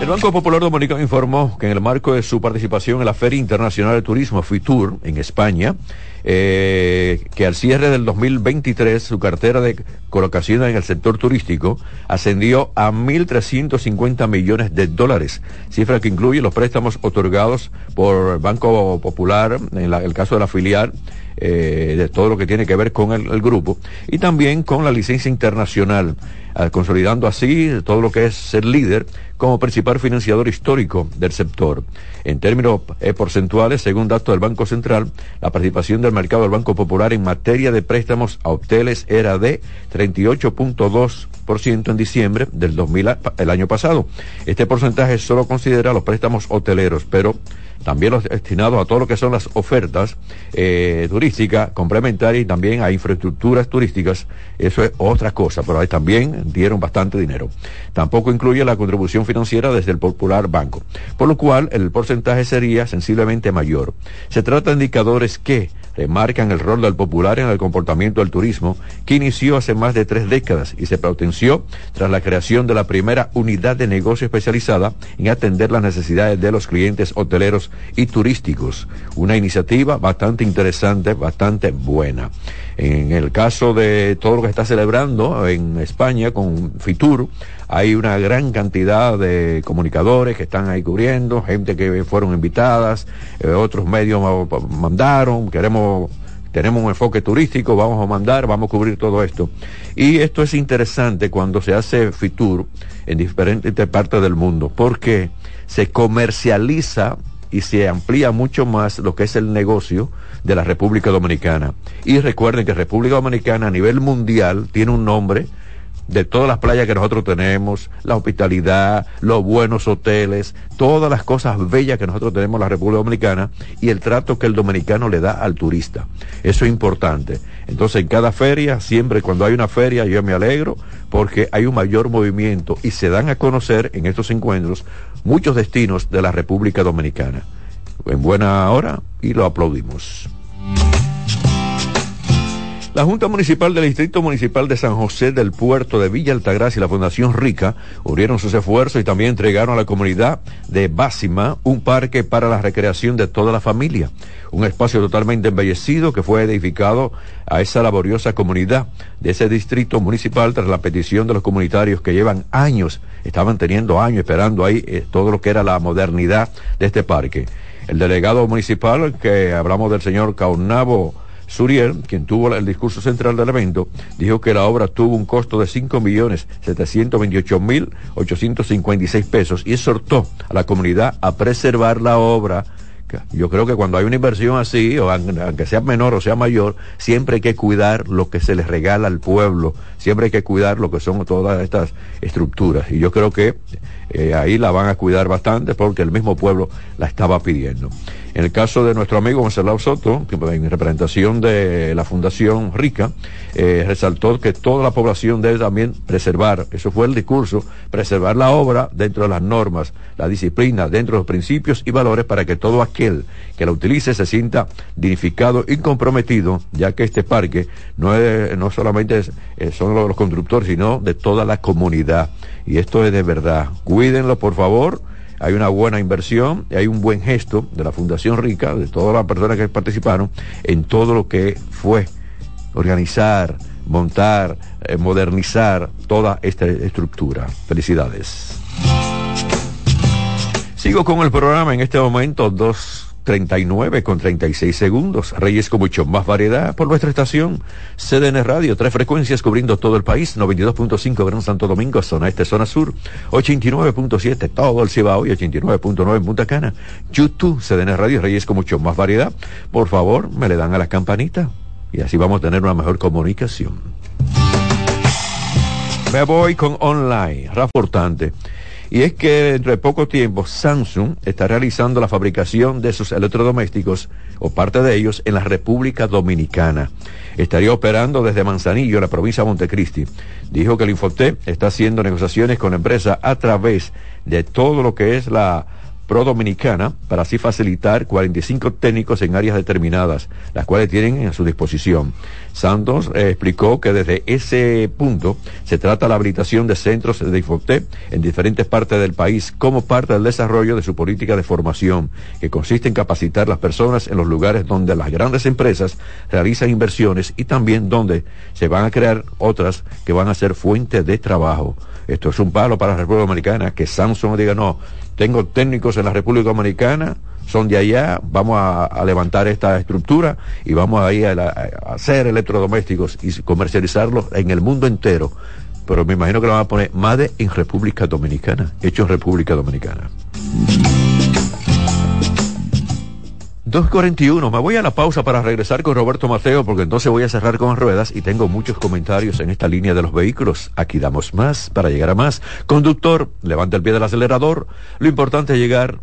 Speaker 3: El Banco Popular Dominicano informó que en el marco de su participación en la Feria Internacional de Turismo FITUR en España, eh, que al cierre del 2023 su cartera de colocación en el sector turístico ascendió a 1.350 millones de dólares, cifra que incluye los préstamos otorgados por Banco Popular, en el caso de la filial, eh, de todo lo que tiene que ver con el, grupo y también con la licencia internacional, eh, consolidando así todo lo que es ser líder como principal financiador histórico del sector. En términos eh, porcentuales, según datos del Banco Central, la participación del mercado del Banco Popular en materia de préstamos a hoteles era de 38.2% en diciembre del 2000, el año pasado. Este porcentaje solo considera los préstamos hoteleros, pero también los destinados a todo lo que son las ofertas eh, turísticas complementarias y también a infraestructuras turísticas. Eso es otra cosa, pero ahí también dieron bastante dinero. Tampoco incluye la contribución financiera desde el Popular Banco, por lo cual el porcentaje sería sensiblemente mayor. Se trata de indicadores que remarcan el rol del popular en el comportamiento del turismo, que inició hace más de tres décadas y se potenció tras la creación de la primera unidad de negocio especializada en atender las necesidades de los clientes hoteleros y turísticos. Una iniciativa bastante interesante, bastante buena. En el caso de todo lo que está celebrando en España con Fitur, hay una gran cantidad de comunicadores que están ahí cubriendo, gente que fueron invitadas, eh, otros medios mandaron, queremos tenemos un enfoque turístico, vamos a mandar, vamos a cubrir todo esto. Y esto es interesante cuando se hace Fitur en diferentes partes del mundo, porque se comercializa y se amplía mucho más lo que es el negocio de la República Dominicana. Y recuerden que República Dominicana a nivel mundial tiene un nombre de todas las playas que nosotros tenemos, la hospitalidad, los buenos hoteles, todas las cosas bellas que nosotros tenemos en la República Dominicana y el trato que el dominicano le da al turista. Eso es importante. Entonces, en cada feria, siempre cuando hay una feria, yo me alegro porque hay un mayor movimiento y se dan a conocer en estos encuentros muchos destinos de la República Dominicana. En buena hora y lo aplaudimos. La Junta Municipal del Distrito Municipal de San José del Puerto de Villa Altagracia y la Fundación Rica unieron sus esfuerzos y también entregaron a la comunidad de Básima un parque para la recreación de toda la familia. Un espacio totalmente embellecido que fue edificado a esa laboriosa comunidad de ese distrito municipal tras la petición de los comunitarios que llevan años, estaban teniendo años esperando ahí eh, todo lo que era la modernidad de este parque. El delegado municipal, que hablamos del señor Caunabo, Suriel, quien tuvo el discurso central del evento, dijo que la obra tuvo un costo de 5.728.856 pesos y exhortó a la comunidad a preservar la obra yo creo que cuando hay una inversión así, o aunque sea menor o sea mayor, siempre hay que cuidar lo que se les regala al pueblo, siempre hay que cuidar lo que son todas estas estructuras. Y yo creo que eh, ahí la van a cuidar bastante porque el mismo pueblo la estaba pidiendo. En el caso de nuestro amigo Gonzalo Soto, en representación de la Fundación Rica, eh, resaltó que toda la población debe también preservar, eso fue el discurso, preservar la obra dentro de las normas, la disciplina, dentro de los principios y valores para que todo aquel que la utilice se sienta dignificado y comprometido, ya que este parque no, es, no solamente eh, son los constructores, sino de toda la comunidad. Y esto es de verdad. Cuídenlo, por favor hay una buena inversión y hay un buen gesto de la Fundación Rica, de todas las personas que participaron, en todo lo que fue organizar, montar, eh, modernizar toda esta estructura. Felicidades. Sigo con el programa en este momento, dos 39 con 36 segundos. Reyes con mucho más variedad por nuestra estación. CDN Radio, tres frecuencias cubriendo todo el país. 92.5 Gran Santo Domingo, zona este, zona sur. 89.7 todo el Cibao y 89.9 en Punta Cana. YouTube, CDN Radio, Reyes con mucho más variedad. Por favor, me le dan a la campanita y así vamos a tener una mejor comunicación. Me voy con online, reportante. Y es que dentro de poco tiempo Samsung está realizando la fabricación de sus electrodomésticos o parte de ellos en la República Dominicana. Estaría operando desde Manzanillo, la provincia de Montecristi. Dijo que el Infotep está haciendo negociaciones con la empresa a través de todo lo que es la Pro Dominicana para así facilitar 45 técnicos en áreas determinadas, las cuales tienen a su disposición. Santos eh, explicó que desde ese punto se trata la habilitación de centros de Infotep en diferentes partes del país como parte del desarrollo de su política de formación, que consiste en capacitar las personas en los lugares donde las grandes empresas realizan inversiones y también donde se van a crear otras que van a ser fuente de trabajo. Esto es un palo para la República Dominicana, que Samsung diga no, tengo técnicos en la República Dominicana, son de allá, vamos a, levantar esta estructura y vamos a ir a, hacer electrodomésticos y comercializarlos en el mundo entero. Pero me imagino que lo van a poner MADE en República Dominicana, hecho en República Dominicana. 2.41, me voy a la pausa para regresar con Roberto Mateo porque entonces voy a cerrar con ruedas y tengo muchos comentarios en esta línea de los vehículos. Aquí damos más para llegar a más. Conductor, levanta el pie del acelerador. Lo importante es llegar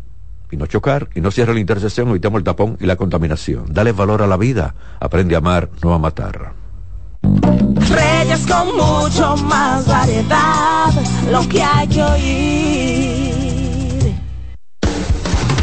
Speaker 3: y no chocar y no cierre la intersección, evitamos el tapón y la contaminación. Dale valor a la vida. Aprende a amar, no a matar.
Speaker 2: Reyes con mucho más variedad, lo que hay que oír.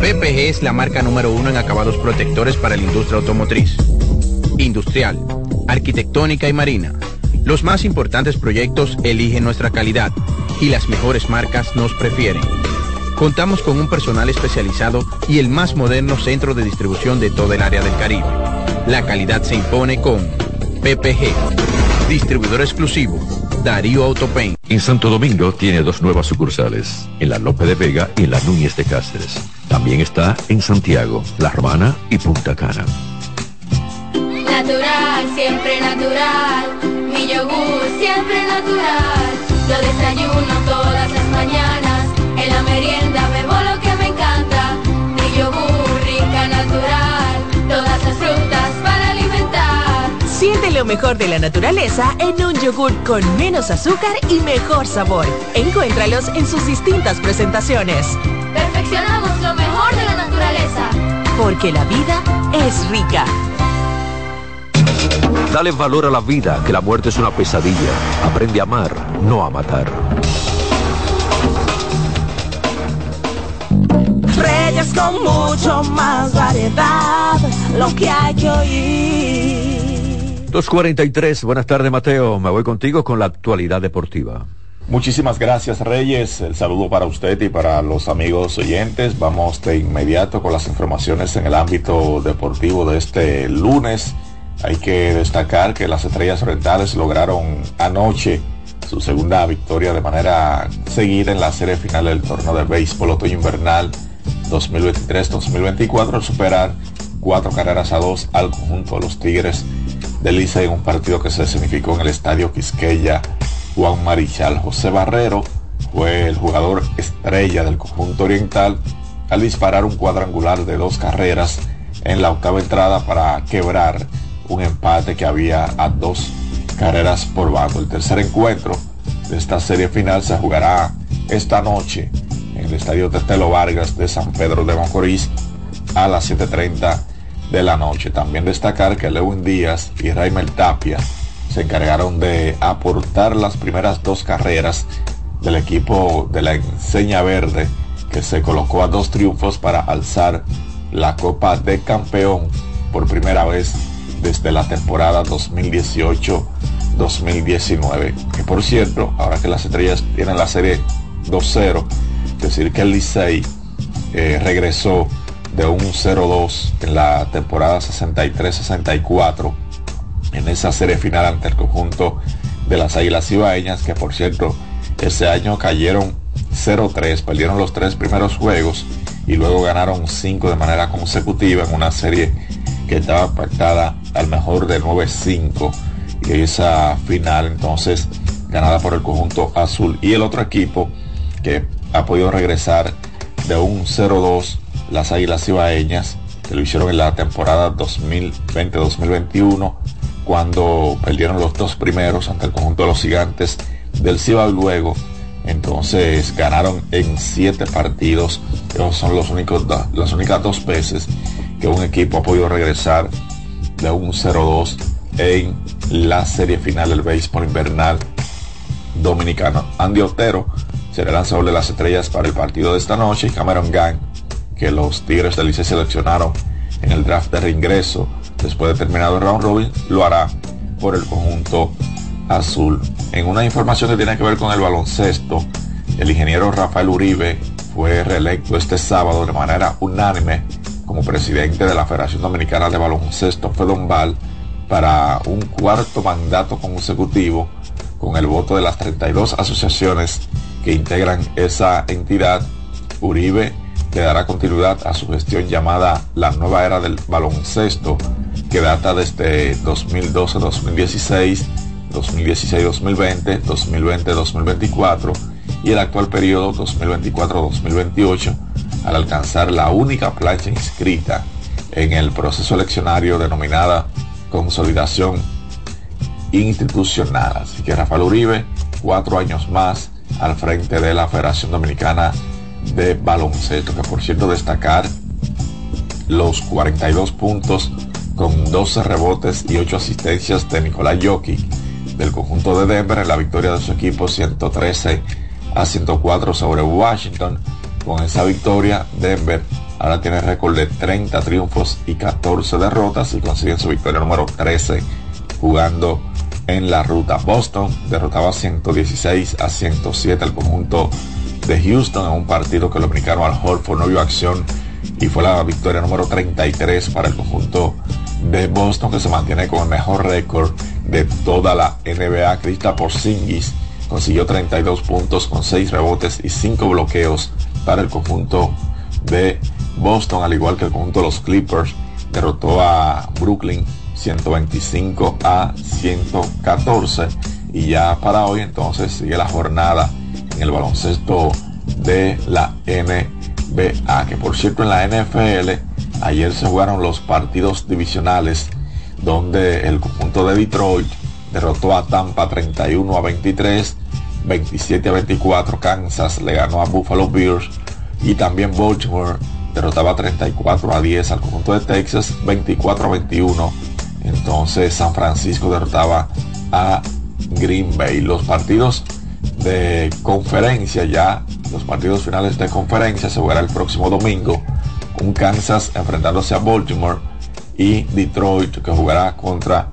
Speaker 7: PPG es la marca número uno en acabados protectores para la industria automotriz, industrial, arquitectónica y marina. Los más importantes proyectos eligen nuestra calidad y las mejores marcas nos prefieren. Contamos con un personal especializado y el más moderno centro de distribución de todo el área del Caribe. La calidad se impone con PPG, distribuidor exclusivo, Darío Autopain.
Speaker 3: En Santo Domingo tiene dos nuevas sucursales, en la Lope de Vega y en la Núñez de Cáceres. También está en Santiago, La Romana y Punta Cana.
Speaker 8: Natural, siempre natural. Mi yogur, siempre natural. Lo desayuno todas lo
Speaker 9: mejor de la naturaleza en un yogur con menos azúcar y mejor sabor. Encuéntralos en sus distintas presentaciones.
Speaker 8: Perfeccionamos lo mejor de la naturaleza.
Speaker 9: Porque la vida es rica.
Speaker 3: Dale valor a la vida, que la muerte es una pesadilla. Aprende a amar, no a matar.
Speaker 2: Reyes con mucho más variedad, lo que hay que oír.
Speaker 3: 243, buenas tardes Mateo, me voy contigo con la actualidad deportiva.
Speaker 10: Muchísimas gracias Reyes, el saludo para usted y para los amigos oyentes. Vamos de inmediato con las informaciones en el ámbito deportivo de este lunes. Hay que destacar que las Estrellas Orientales lograron anoche su segunda victoria de manera seguida en la serie final del torneo de béisbol otoño invernal 2023-2024 al superar cuatro carreras a dos al conjunto de los Tigres de Licey en un partido que se significó en el estadio Quisqueya Juan Marichal. José Barrero fue el jugador estrella del conjunto oriental al disparar un cuadrangular de dos carreras en la octava entrada para quebrar un empate que había a dos carreras por bando. El tercer encuentro de esta serie final se jugará esta noche en el estadio Tetelo Vargas de San Pedro de Macorís a las 7.30 de la noche. También destacar que Lewin Díaz y Raimel Tapia se encargaron de aportar las primeras dos carreras del equipo de la enseña verde que se colocó a dos triunfos para alzar la Copa de Campeón por primera vez desde la temporada 2018-2019. Que por cierto, ahora que las estrellas tienen la serie 2-0, decir que el Licey eh, regresó de un 0-2 en la temporada 63-64 en esa serie final ante el conjunto de las Águilas Ibaeñas, que por cierto, ese año cayeron 0-3, perdieron los tres primeros juegos y luego ganaron 5 de manera consecutiva en una serie que estaba pactada al mejor de 9-5 y esa final entonces ganada por el conjunto azul. Y el otro equipo que ha podido regresar de un 0-2 las Águilas Ibaeñas que lo hicieron en la temporada 2020-2021 cuando perdieron los dos primeros ante el conjunto de los gigantes del Cibao luego entonces ganaron en siete partidos. Esos son los únicos, las únicas dos veces que un equipo ha podido regresar de un 0-2 en la serie final del béisbol invernal dominicano. Andy Otero será lanzador de las estrellas para el partido de esta noche y Cameron Gang, que los Tigres de Licey seleccionaron en el draft de reingreso después de terminado el round robin, lo hará por el conjunto azul. En una información que tiene que ver con el baloncesto, el ingeniero Rafael Uribe fue reelecto este sábado de manera unánime como presidente de la Federación Dominicana de Baloncesto FEDOMBAL para un cuarto mandato consecutivo con el voto de las 32 asociaciones que integran esa entidad. Uribe le dará continuidad a su gestión llamada la nueva era del baloncesto que data desde 2012-2016, 2016-2020, 2020-2024 y el actual periodo 2024-2028 al alcanzar la única plancha inscrita en el proceso eleccionario denominada consolidación institucional. Así que Rafael Uribe, cuatro años más al frente de la Federación Dominicana de Baloncesto, que por cierto destacar los 42 puntos con 12 rebotes y 8 asistencias de Nicolás Jokic del conjunto de Denver en la victoria de su equipo 113 a 104 sobre Washington. Con esa victoria, Denver ahora tiene récord de 30 triunfos y 14 derrotas y consigue su victoria número 13 jugando en la ruta. Boston derrotaba 116 a 107 al conjunto de Houston en un partido que lo aplicaron al Holford, no vio acción y fue la victoria número 33 para el conjunto de Boston que se mantiene con el mejor récord de toda la NBA. Krista Porzingis consiguió 32 puntos con 6 rebotes y 5 bloqueos para el conjunto de Boston, al igual que el conjunto de los Clippers derrotó a Brooklyn 125 a 114 y ya para hoy entonces sigue la jornada en el baloncesto de la NBA que por cierto en la NFL Ayer se jugaron los partidos divisionales donde el conjunto de Detroit derrotó a Tampa 31 a 23, 27 a 24 Kansas le ganó a Buffalo Bills y también Baltimore derrotaba 34 a 10 al conjunto de Texas, 24 a 21. Entonces San Francisco derrotaba a Green Bay. Los partidos de conferencia ya, los partidos finales de conferencia se jugará el próximo domingo un Kansas enfrentándose a Baltimore y Detroit que jugará contra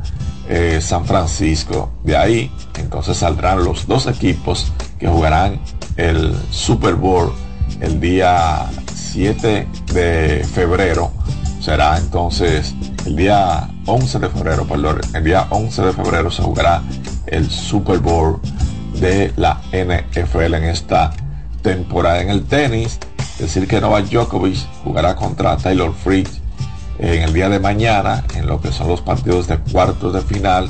Speaker 10: eh, San Francisco. De ahí entonces saldrán los dos equipos que jugarán el Super Bowl el día 7 de febrero. Será entonces el día 11 de febrero, perdón, el día 11 de febrero se jugará el Super Bowl de la NFL en esta temporada en el tenis decir que Novak Djokovic jugará contra Taylor Fritz En el día de mañana, en lo que son los partidos de cuartos de final,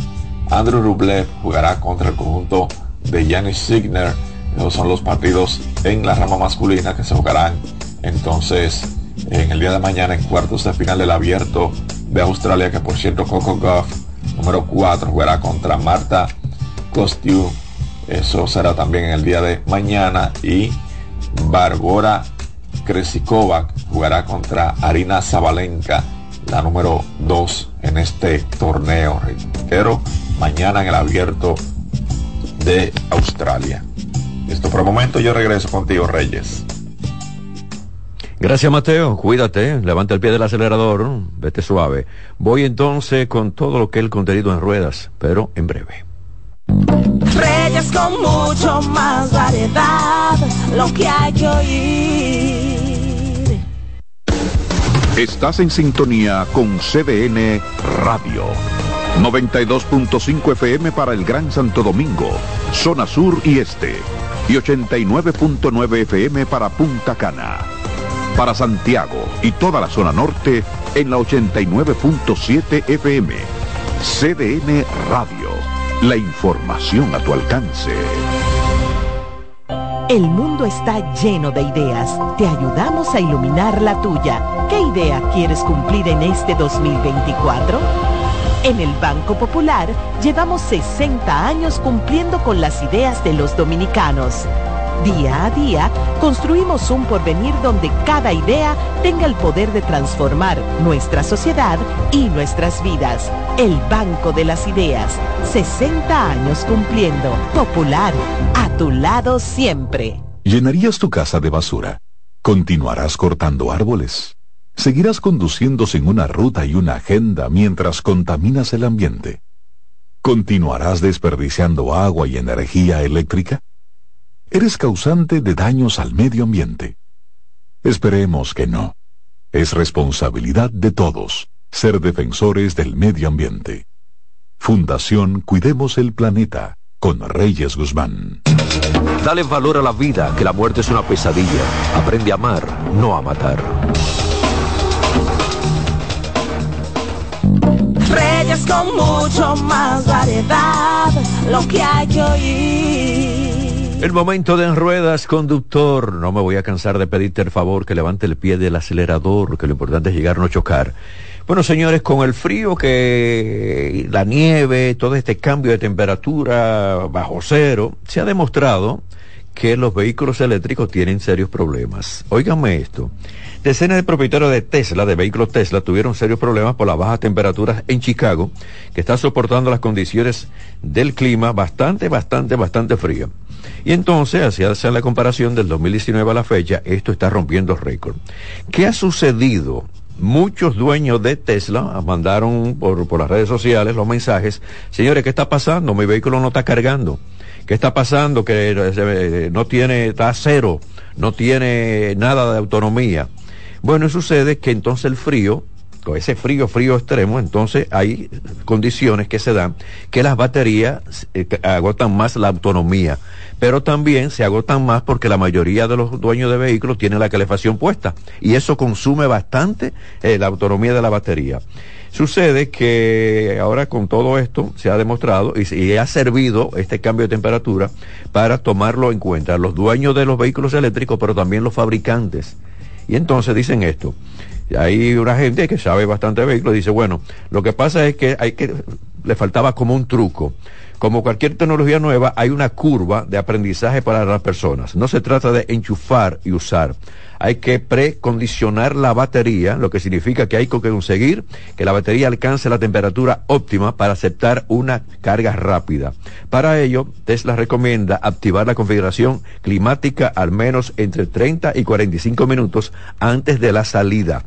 Speaker 10: Andrew Rublev jugará contra el conjunto de Janis Signer. Esos son los partidos en la rama masculina que se jugarán entonces en el día de mañana en cuartos de final del abierto de Australia, que por cierto Coco Goff, número 4, jugará contra Marta Kostiuk. Eso será también en el día de mañana. Y Barbora Kresikova jugará contra Arina Zabalenka, la número 2 en este torneo. Reitero, mañana en el abierto de Australia. Esto por el momento yo regreso contigo, Reyes.
Speaker 3: Gracias Mateo, cuídate, levanta el pie del acelerador, vete suave. Voy entonces con todo lo que es el contenido en ruedas, pero en breve.
Speaker 2: Reyes con mucho más variedad, lo que hay que oír.
Speaker 1: Estás en sintonía con CDN Radio. 92.5 FM para el Gran Santo Domingo, zona sur y este. Y 89.9 FM para Punta Cana para Santiago y toda la zona norte en la 89.7 FM. CDN Radio. La información a tu alcance.
Speaker 9: El mundo está lleno de ideas. Te ayudamos a iluminar la tuya. ¿Qué idea quieres cumplir en este 2024? En el Banco Popular llevamos 60 años cumpliendo con las ideas de los dominicanos Día a día, construimos un porvenir donde cada idea tenga el poder de transformar nuestra sociedad y nuestras vidas. El Banco de las Ideas, 60 años cumpliendo. Popular, a tu lado siempre.
Speaker 11: ¿Llenarías tu casa de basura? ¿Continuarás cortando árboles? ¿Seguirás conduciendo sin una ruta y una agenda mientras contaminas el ambiente? ¿Continuarás desperdiciando agua y energía eléctrica? Eres causante de daños al medio ambiente. Esperemos que no. Es responsabilidad de todos ser defensores del medio ambiente. Fundación Cuidemos el Planeta con Reyes Guzmán.
Speaker 3: Dale valor a la vida, que la muerte es una pesadilla. Aprende a amar, no a matar.
Speaker 2: Reyes con mucho más variedad, lo que hay que oír.
Speaker 3: El momento de en ruedas, conductor. No me voy a cansar de pedirte el favor que levante el pie del acelerador, que lo importante es llegar, no chocar. Bueno, señores, con el frío que la nieve, todo este cambio de temperatura bajo cero, se ha demostrado que los vehículos eléctricos tienen serios problemas. Óigame esto. Decenas de propietarios de Tesla, de vehículos Tesla, tuvieron serios problemas por las bajas temperaturas en Chicago, que está soportando las condiciones del clima bastante, bastante, bastante frío. Y entonces, hacia la comparación del 2019 a la fecha, esto está rompiendo récord. ¿Qué ha sucedido? Muchos dueños de Tesla mandaron por, las redes sociales los mensajes, señores, ¿qué está pasando? Mi vehículo no está cargando. ¿Qué está pasando? Que eh, no tiene, está cero, no tiene nada de autonomía. Bueno, sucede que entonces el frío con ese frío, frío extremo, entonces hay condiciones que se dan que las baterías eh, agotan más la autonomía, pero también se agotan más porque la mayoría de los dueños de vehículos tienen la calefacción puesta y eso consume bastante eh, la autonomía de la batería. Sucede que ahora con todo esto se ha demostrado y, y, ha servido este cambio de temperatura para tomarlo en cuenta los dueños de los vehículos eléctricos, pero también los fabricantes. Y entonces dicen esto, hay una gente que sabe bastante de vehículos, dice, bueno, lo que pasa es que hay que, le faltaba como un truco. Como cualquier tecnología nueva, hay una curva de aprendizaje para las personas. No se trata de enchufar y usar. Hay que precondicionar la batería, lo que significa que hay que conseguir que la batería alcance la temperatura óptima para aceptar una carga rápida. Para ello, Tesla recomienda activar la configuración climática al menos entre 30 y 45 minutos antes de la salida.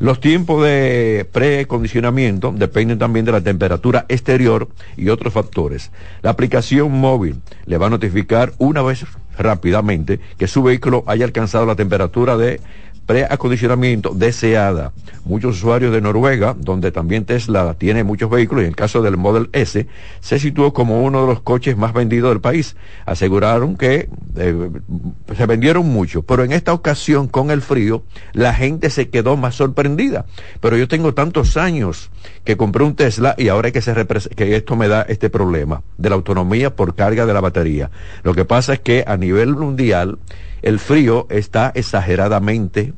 Speaker 3: Los tiempos de precondicionamiento dependen también de la temperatura exterior y otros factores. La aplicación móvil le va a notificar una vez rápidamente que su vehículo haya alcanzado la temperatura de preacondicionamiento deseada. Muchos usuarios de Noruega, donde también Tesla tiene muchos vehículos, y en el caso del Model S, se situó como uno de los coches más vendidos del país. Aseguraron que eh, se vendieron mucho, pero en esta ocasión, con el frío, la gente se quedó más sorprendida. Pero yo tengo tantos años que compré un Tesla y ahora que, se que esto me da este problema de la autonomía por carga de la batería. Lo que pasa es que a nivel mundial, el frío está exageradamente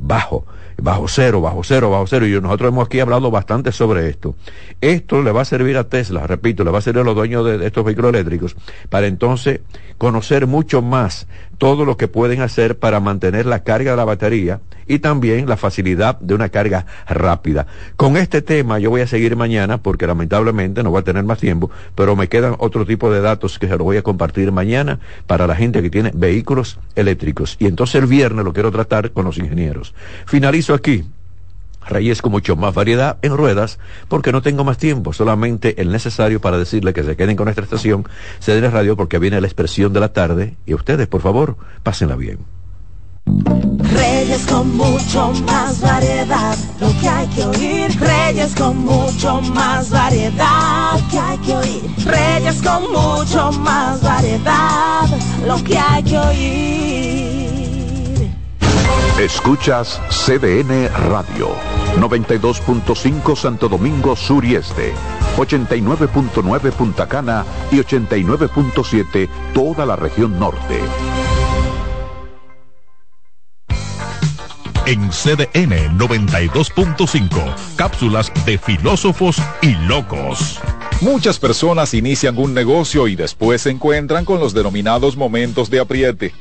Speaker 3: bajo, bajo cero, bajo cero, bajo cero. Y nosotros hemos aquí hablado bastante sobre esto. Esto le va a servir a Tesla, repito, le va a servir a los dueños de, estos vehículos eléctricos para entonces conocer mucho más todo lo que pueden hacer para mantener la carga de la batería y también la facilidad de una carga rápida. Con este tema yo voy a seguir mañana porque lamentablemente no voy a tener más tiempo, pero me quedan otro tipo de datos que se los voy a compartir mañana para la gente que tiene vehículos eléctricos. Y entonces el viernes lo quiero tratar con los ingenieros. Finalizo aquí. Reyes con mucho más variedad en ruedas porque no tengo más tiempo, solamente el necesario para decirle que se queden con nuestra estación CDN Radio porque viene la expresión de la tarde y ustedes, por favor, pásenla bien.
Speaker 2: Reyes con mucho más variedad, lo que hay que oír. Reyes con mucho más variedad, lo que hay que oír. Reyes con mucho más variedad, lo que hay que oír.
Speaker 1: Escuchas CDN Radio, 92.5 Santo Domingo Sur y Este, 89.9 Punta Cana y 89.7 toda la región norte.
Speaker 11: En CDN 92.5. Cápsulas de filósofos y locos. Muchas personas inician un negocio y después se encuentran con los denominados momentos de apriete.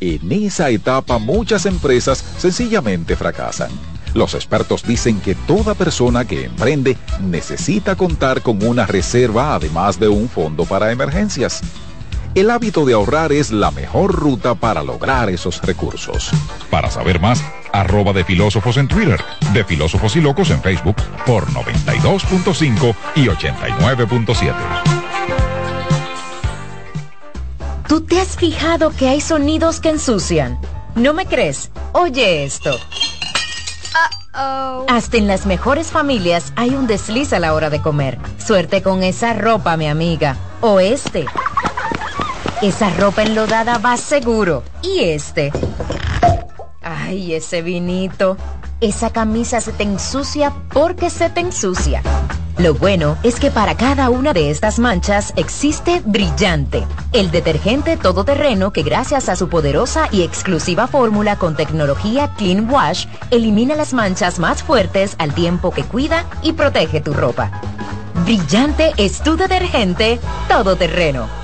Speaker 11: En esa etapa muchas empresas sencillamente fracasan. Los expertos dicen que toda persona que emprende necesita contar con una reserva además de un fondo para emergencias. El hábito de ahorrar es la mejor ruta para lograr esos recursos. Para saber más, arroba de filósofos en Twitter, de filósofos y locos en Facebook por 92.5 y 89.7.
Speaker 12: ¿Tú te has fijado que hay sonidos que ensucian? ¿No me crees? Oye esto. Hasta en las mejores familias hay un desliz a la hora de comer. Suerte con esa ropa, mi amiga. O este. Esa ropa enlodada va seguro. ¿Y este? Ay, ese vinito. Esa camisa se te ensucia porque se te ensucia. Lo bueno es que para cada una de estas manchas existe Brillante, el detergente todoterreno que gracias a su poderosa y exclusiva fórmula con tecnología Clean Wash elimina las manchas más fuertes al tiempo que cuida y protege tu ropa. Brillante es tu detergente todoterreno.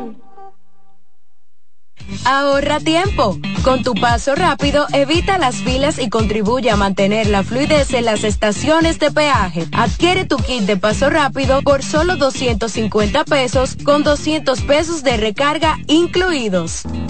Speaker 13: Ahorra tiempo. Con tu paso rápido, evita las filas y contribuye a mantener la fluidez en las estaciones de peaje. Adquiere tu kit de paso rápido por solo 250 pesos con 200 pesos de recarga incluidos.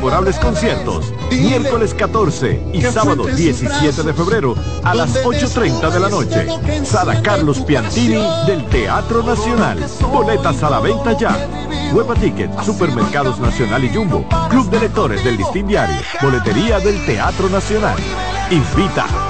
Speaker 14: memorables conciertos. Miércoles 14 y sábado 17 de febrero a las 8.30 de la noche. Sala Carlos Piantini del Teatro Nacional. Boletas a la venta ya. Hueva Ticket, Supermercados Nacional y Jumbo, Club de Lectores del Listín Diario, Boletería del Teatro Nacional. Invita.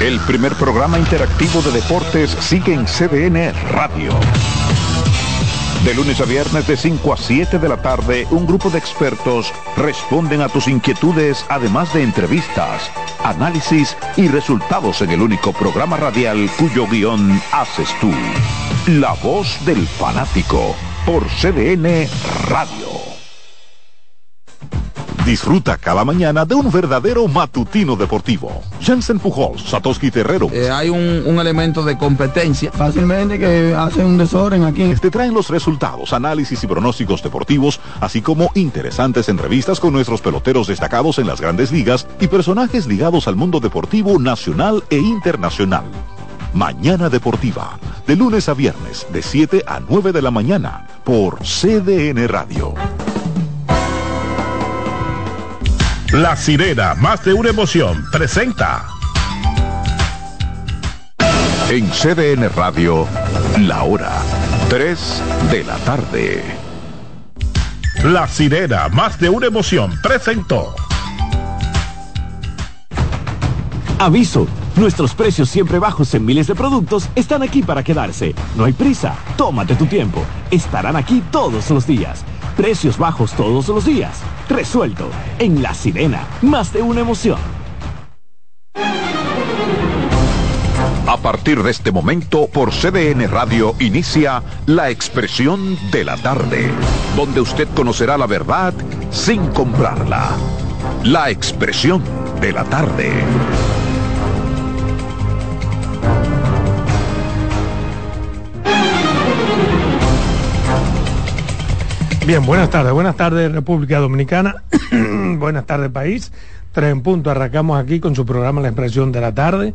Speaker 1: El primer programa interactivo de deportes sigue en CDN Radio. De lunes a viernes de 5 a 7 de la tarde, un grupo de expertos responden a tus inquietudes, además de entrevistas, análisis y resultados en el único programa radial cuyo guion haces tú. La voz del fanático por CDN Radio. Disfruta cada mañana de un verdadero matutino deportivo. Jensen Pujols, Satoshi Terrero.
Speaker 15: Eh, hay un, elemento de competencia. Fácilmente que hace un desorden aquí.
Speaker 1: Te traen los resultados, análisis y pronósticos deportivos, así como interesantes entrevistas con nuestros peloteros destacados en las grandes ligas y personajes ligados al mundo deportivo nacional e internacional. Mañana Deportiva, de lunes a viernes, de 7 a 9 de la mañana, por CDN Radio.
Speaker 14: La sirena, más de una emoción, presenta.
Speaker 1: En CDN Radio, la hora 3 de la tarde.
Speaker 14: La sirena, más de una emoción, presentó.
Speaker 16: Aviso. Nuestros precios siempre bajos en miles de productos están aquí para quedarse. No hay prisa. Tómate tu tiempo. Estarán aquí todos los días. Precios bajos todos los días. Resuelto. En La Sirena. Más de una emoción.
Speaker 1: A partir de este momento, por CDN Radio inicia La Expresión de la Tarde, donde usted conocerá la verdad sin comprarla. La Expresión de la Tarde.
Speaker 17: Bien, buenas tardes, buenas tardes República Dominicana, buenas tardes país. Tres en punto, arrancamos aquí con su programa La Expresión de la Tarde.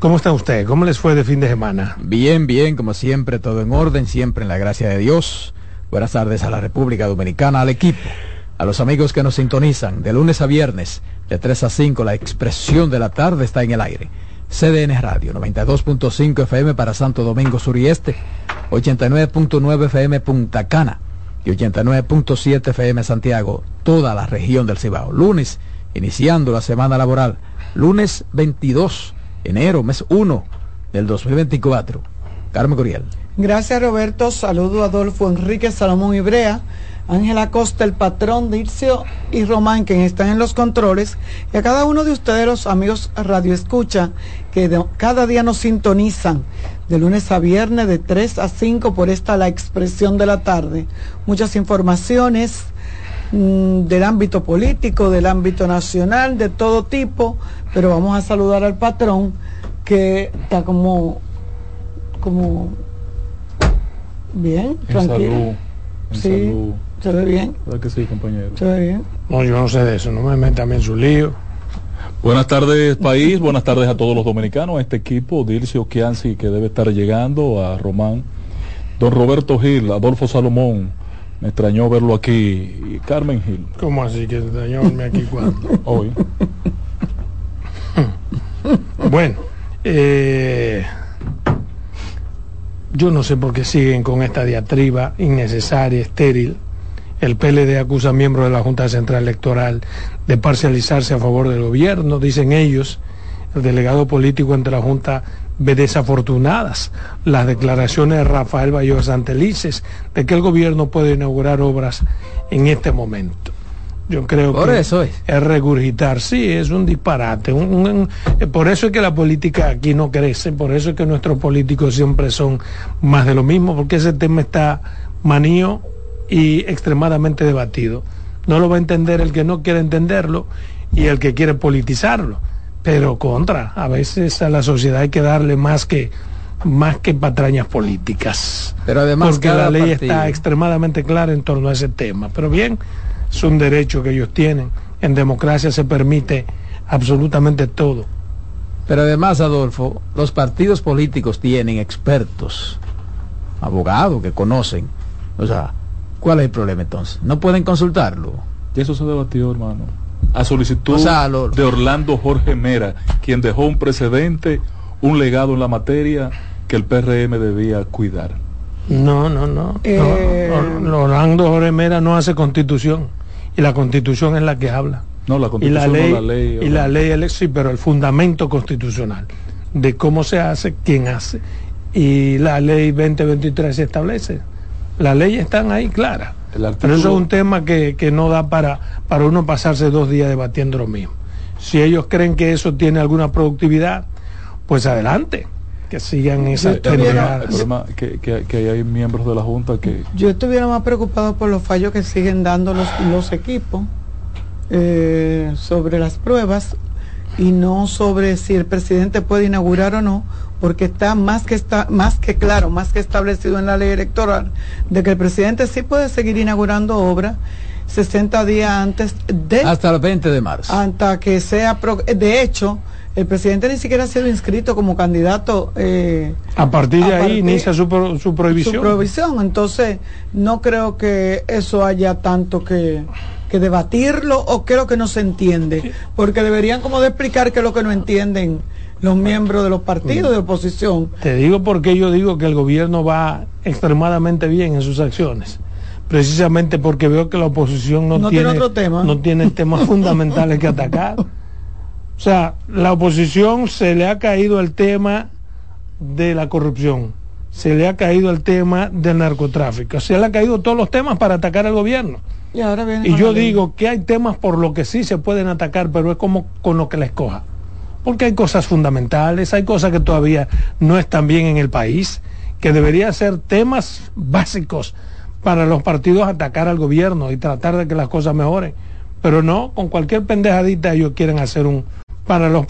Speaker 17: ¿Cómo están ustedes? ¿Cómo les fue de fin de semana?
Speaker 15: Bien, bien, como siempre, todo en orden, siempre en la gracia de Dios. Buenas tardes a la República Dominicana, al equipo, a los amigos que nos sintonizan de lunes a viernes, de 3 a 5, la expresión de la tarde está en el aire. CDN Radio, 92.5 FM para Santo Domingo Sur y Este, 89.9 FM Punta Cana y 89.7 FM Santiago, toda la región del Cibao. Lunes, iniciando la semana laboral, lunes 22, enero, mes 1 del 2024. Carmen Coriel.
Speaker 18: Gracias Roberto, saludo a Adolfo Enrique Salomón Ibrea, Ángela Costa, el patrón Dircio y Román, quienes están en los controles, y a cada uno de ustedes, los amigos Radio Escucha, que cada día nos sintonizan de lunes a viernes de 3 a 5 por esta la expresión de la tarde. Muchas informaciones mm, del ámbito político, del ámbito nacional, de todo tipo, pero vamos a saludar al patrón que está como como bien, tranquilo. sí, se ve bien.
Speaker 17: que sí, compañero?
Speaker 18: Se ve bien.
Speaker 17: No, yo no sé de eso, no me metan en su lío.
Speaker 19: Buenas tardes, país. Buenas tardes a todos los dominicanos, a este equipo, Dircio Kianci, que debe estar llegando, a Román, don Roberto Gil, Adolfo Salomón. Me extrañó verlo aquí. Y Carmen Gil.
Speaker 17: ¿Cómo así que extrañó verme aquí cuando?
Speaker 19: Hoy.
Speaker 17: bueno, eh, yo no sé por qué siguen con esta diatriba innecesaria, estéril el PLD acusa a miembros de la Junta Central Electoral de parcializarse a favor del gobierno, dicen ellos. El delegado político ante la Junta ve desafortunadas las declaraciones de Rafael Bayo Santelices de que el gobierno puede inaugurar obras en este momento. Yo creo que
Speaker 15: eso es.
Speaker 17: regurgitar, sí, es un disparate. por eso es que la política aquí no crece, por eso es que nuestros políticos siempre son más de lo mismo, porque ese tema está manío y extremadamente debatido. No lo va a entender el que no quiere entenderlo y el que quiere politizarlo. Pero contra, a veces a la sociedad hay que darle más que más que patrañas políticas.
Speaker 15: Pero además
Speaker 17: porque la ley está extremadamente clara en torno a ese tema. Pero bien, es un derecho que ellos tienen. En democracia se permite absolutamente todo.
Speaker 15: Pero además, Adolfo, los partidos políticos tienen expertos, abogados que conocen. O sea, ¿cuál es el problema entonces? ¿No pueden consultarlo?
Speaker 19: Y eso se debatió, hermano. A solicitud
Speaker 15: O sea, lo-
Speaker 19: de Orlando Jorge Mera, quien dejó un precedente, un legado en la materia que el PRM debía cuidar.
Speaker 17: No, no, no.
Speaker 18: Eh,
Speaker 17: no, no, Orlando Jorge Mera no hace constitución. Y la constitución es la que habla.
Speaker 19: No, la
Speaker 17: y
Speaker 19: constitución
Speaker 17: la ley,
Speaker 19: no la ley.
Speaker 17: y la ley sí, pero el fundamento constitucional de cómo se hace, quién hace. Y la ley 2023 se establece. Las leyes están ahí claras.
Speaker 19: El
Speaker 17: Pero eso es un tema que, que no da para, para uno pasarse dos días debatiendo lo mismo. Si ellos creen que eso tiene alguna productividad, pues adelante, que sigan esas
Speaker 19: el, problema,
Speaker 17: pendejadas.
Speaker 19: el problema que, que- que hay miembros de la Junta que
Speaker 18: Yo estuviera más preocupado por los fallos que siguen dando los, los equipos eh, sobre las pruebas y no sobre si el presidente puede inaugurar o no, porque está más que está más que claro, más que establecido en la ley electoral de que el presidente sí puede seguir inaugurando obras 60 días antes de
Speaker 15: Hasta el 20 de marzo.
Speaker 18: hasta que sea pro- de hecho el presidente ni siquiera ha sido inscrito como candidato eh,
Speaker 17: A partir de
Speaker 18: a
Speaker 17: ahí
Speaker 18: partir-
Speaker 17: inicia su, pro- su prohibición.
Speaker 18: su prohibición. Entonces, no creo que eso haya tanto que, que debatirlo o creo que no se entiende, porque deberían como de explicar qué es lo que no entienden los miembros de los partidos de oposición.
Speaker 17: Te digo porque yo digo que el gobierno va extremadamente bien en sus acciones. Precisamente porque veo que la oposición no,
Speaker 18: No tiene otro tema.
Speaker 17: no tiene temas fundamentales que atacar. O sea, la oposición se le ha caído el tema de la corrupción, se le ha caído el tema del narcotráfico, se le ha caído todos los temas para atacar al gobierno.
Speaker 18: Y ahora viene
Speaker 17: Y yo digo que hay temas por lo que sí se pueden atacar, pero es como con lo que les coja. Porque hay cosas fundamentales, hay cosas que todavía no están bien en el país, que deberían ser temas básicos para los partidos atacar al gobierno y tratar de que las cosas mejoren. Pero no, con cualquier pendejadita ellos quieren hacer un para los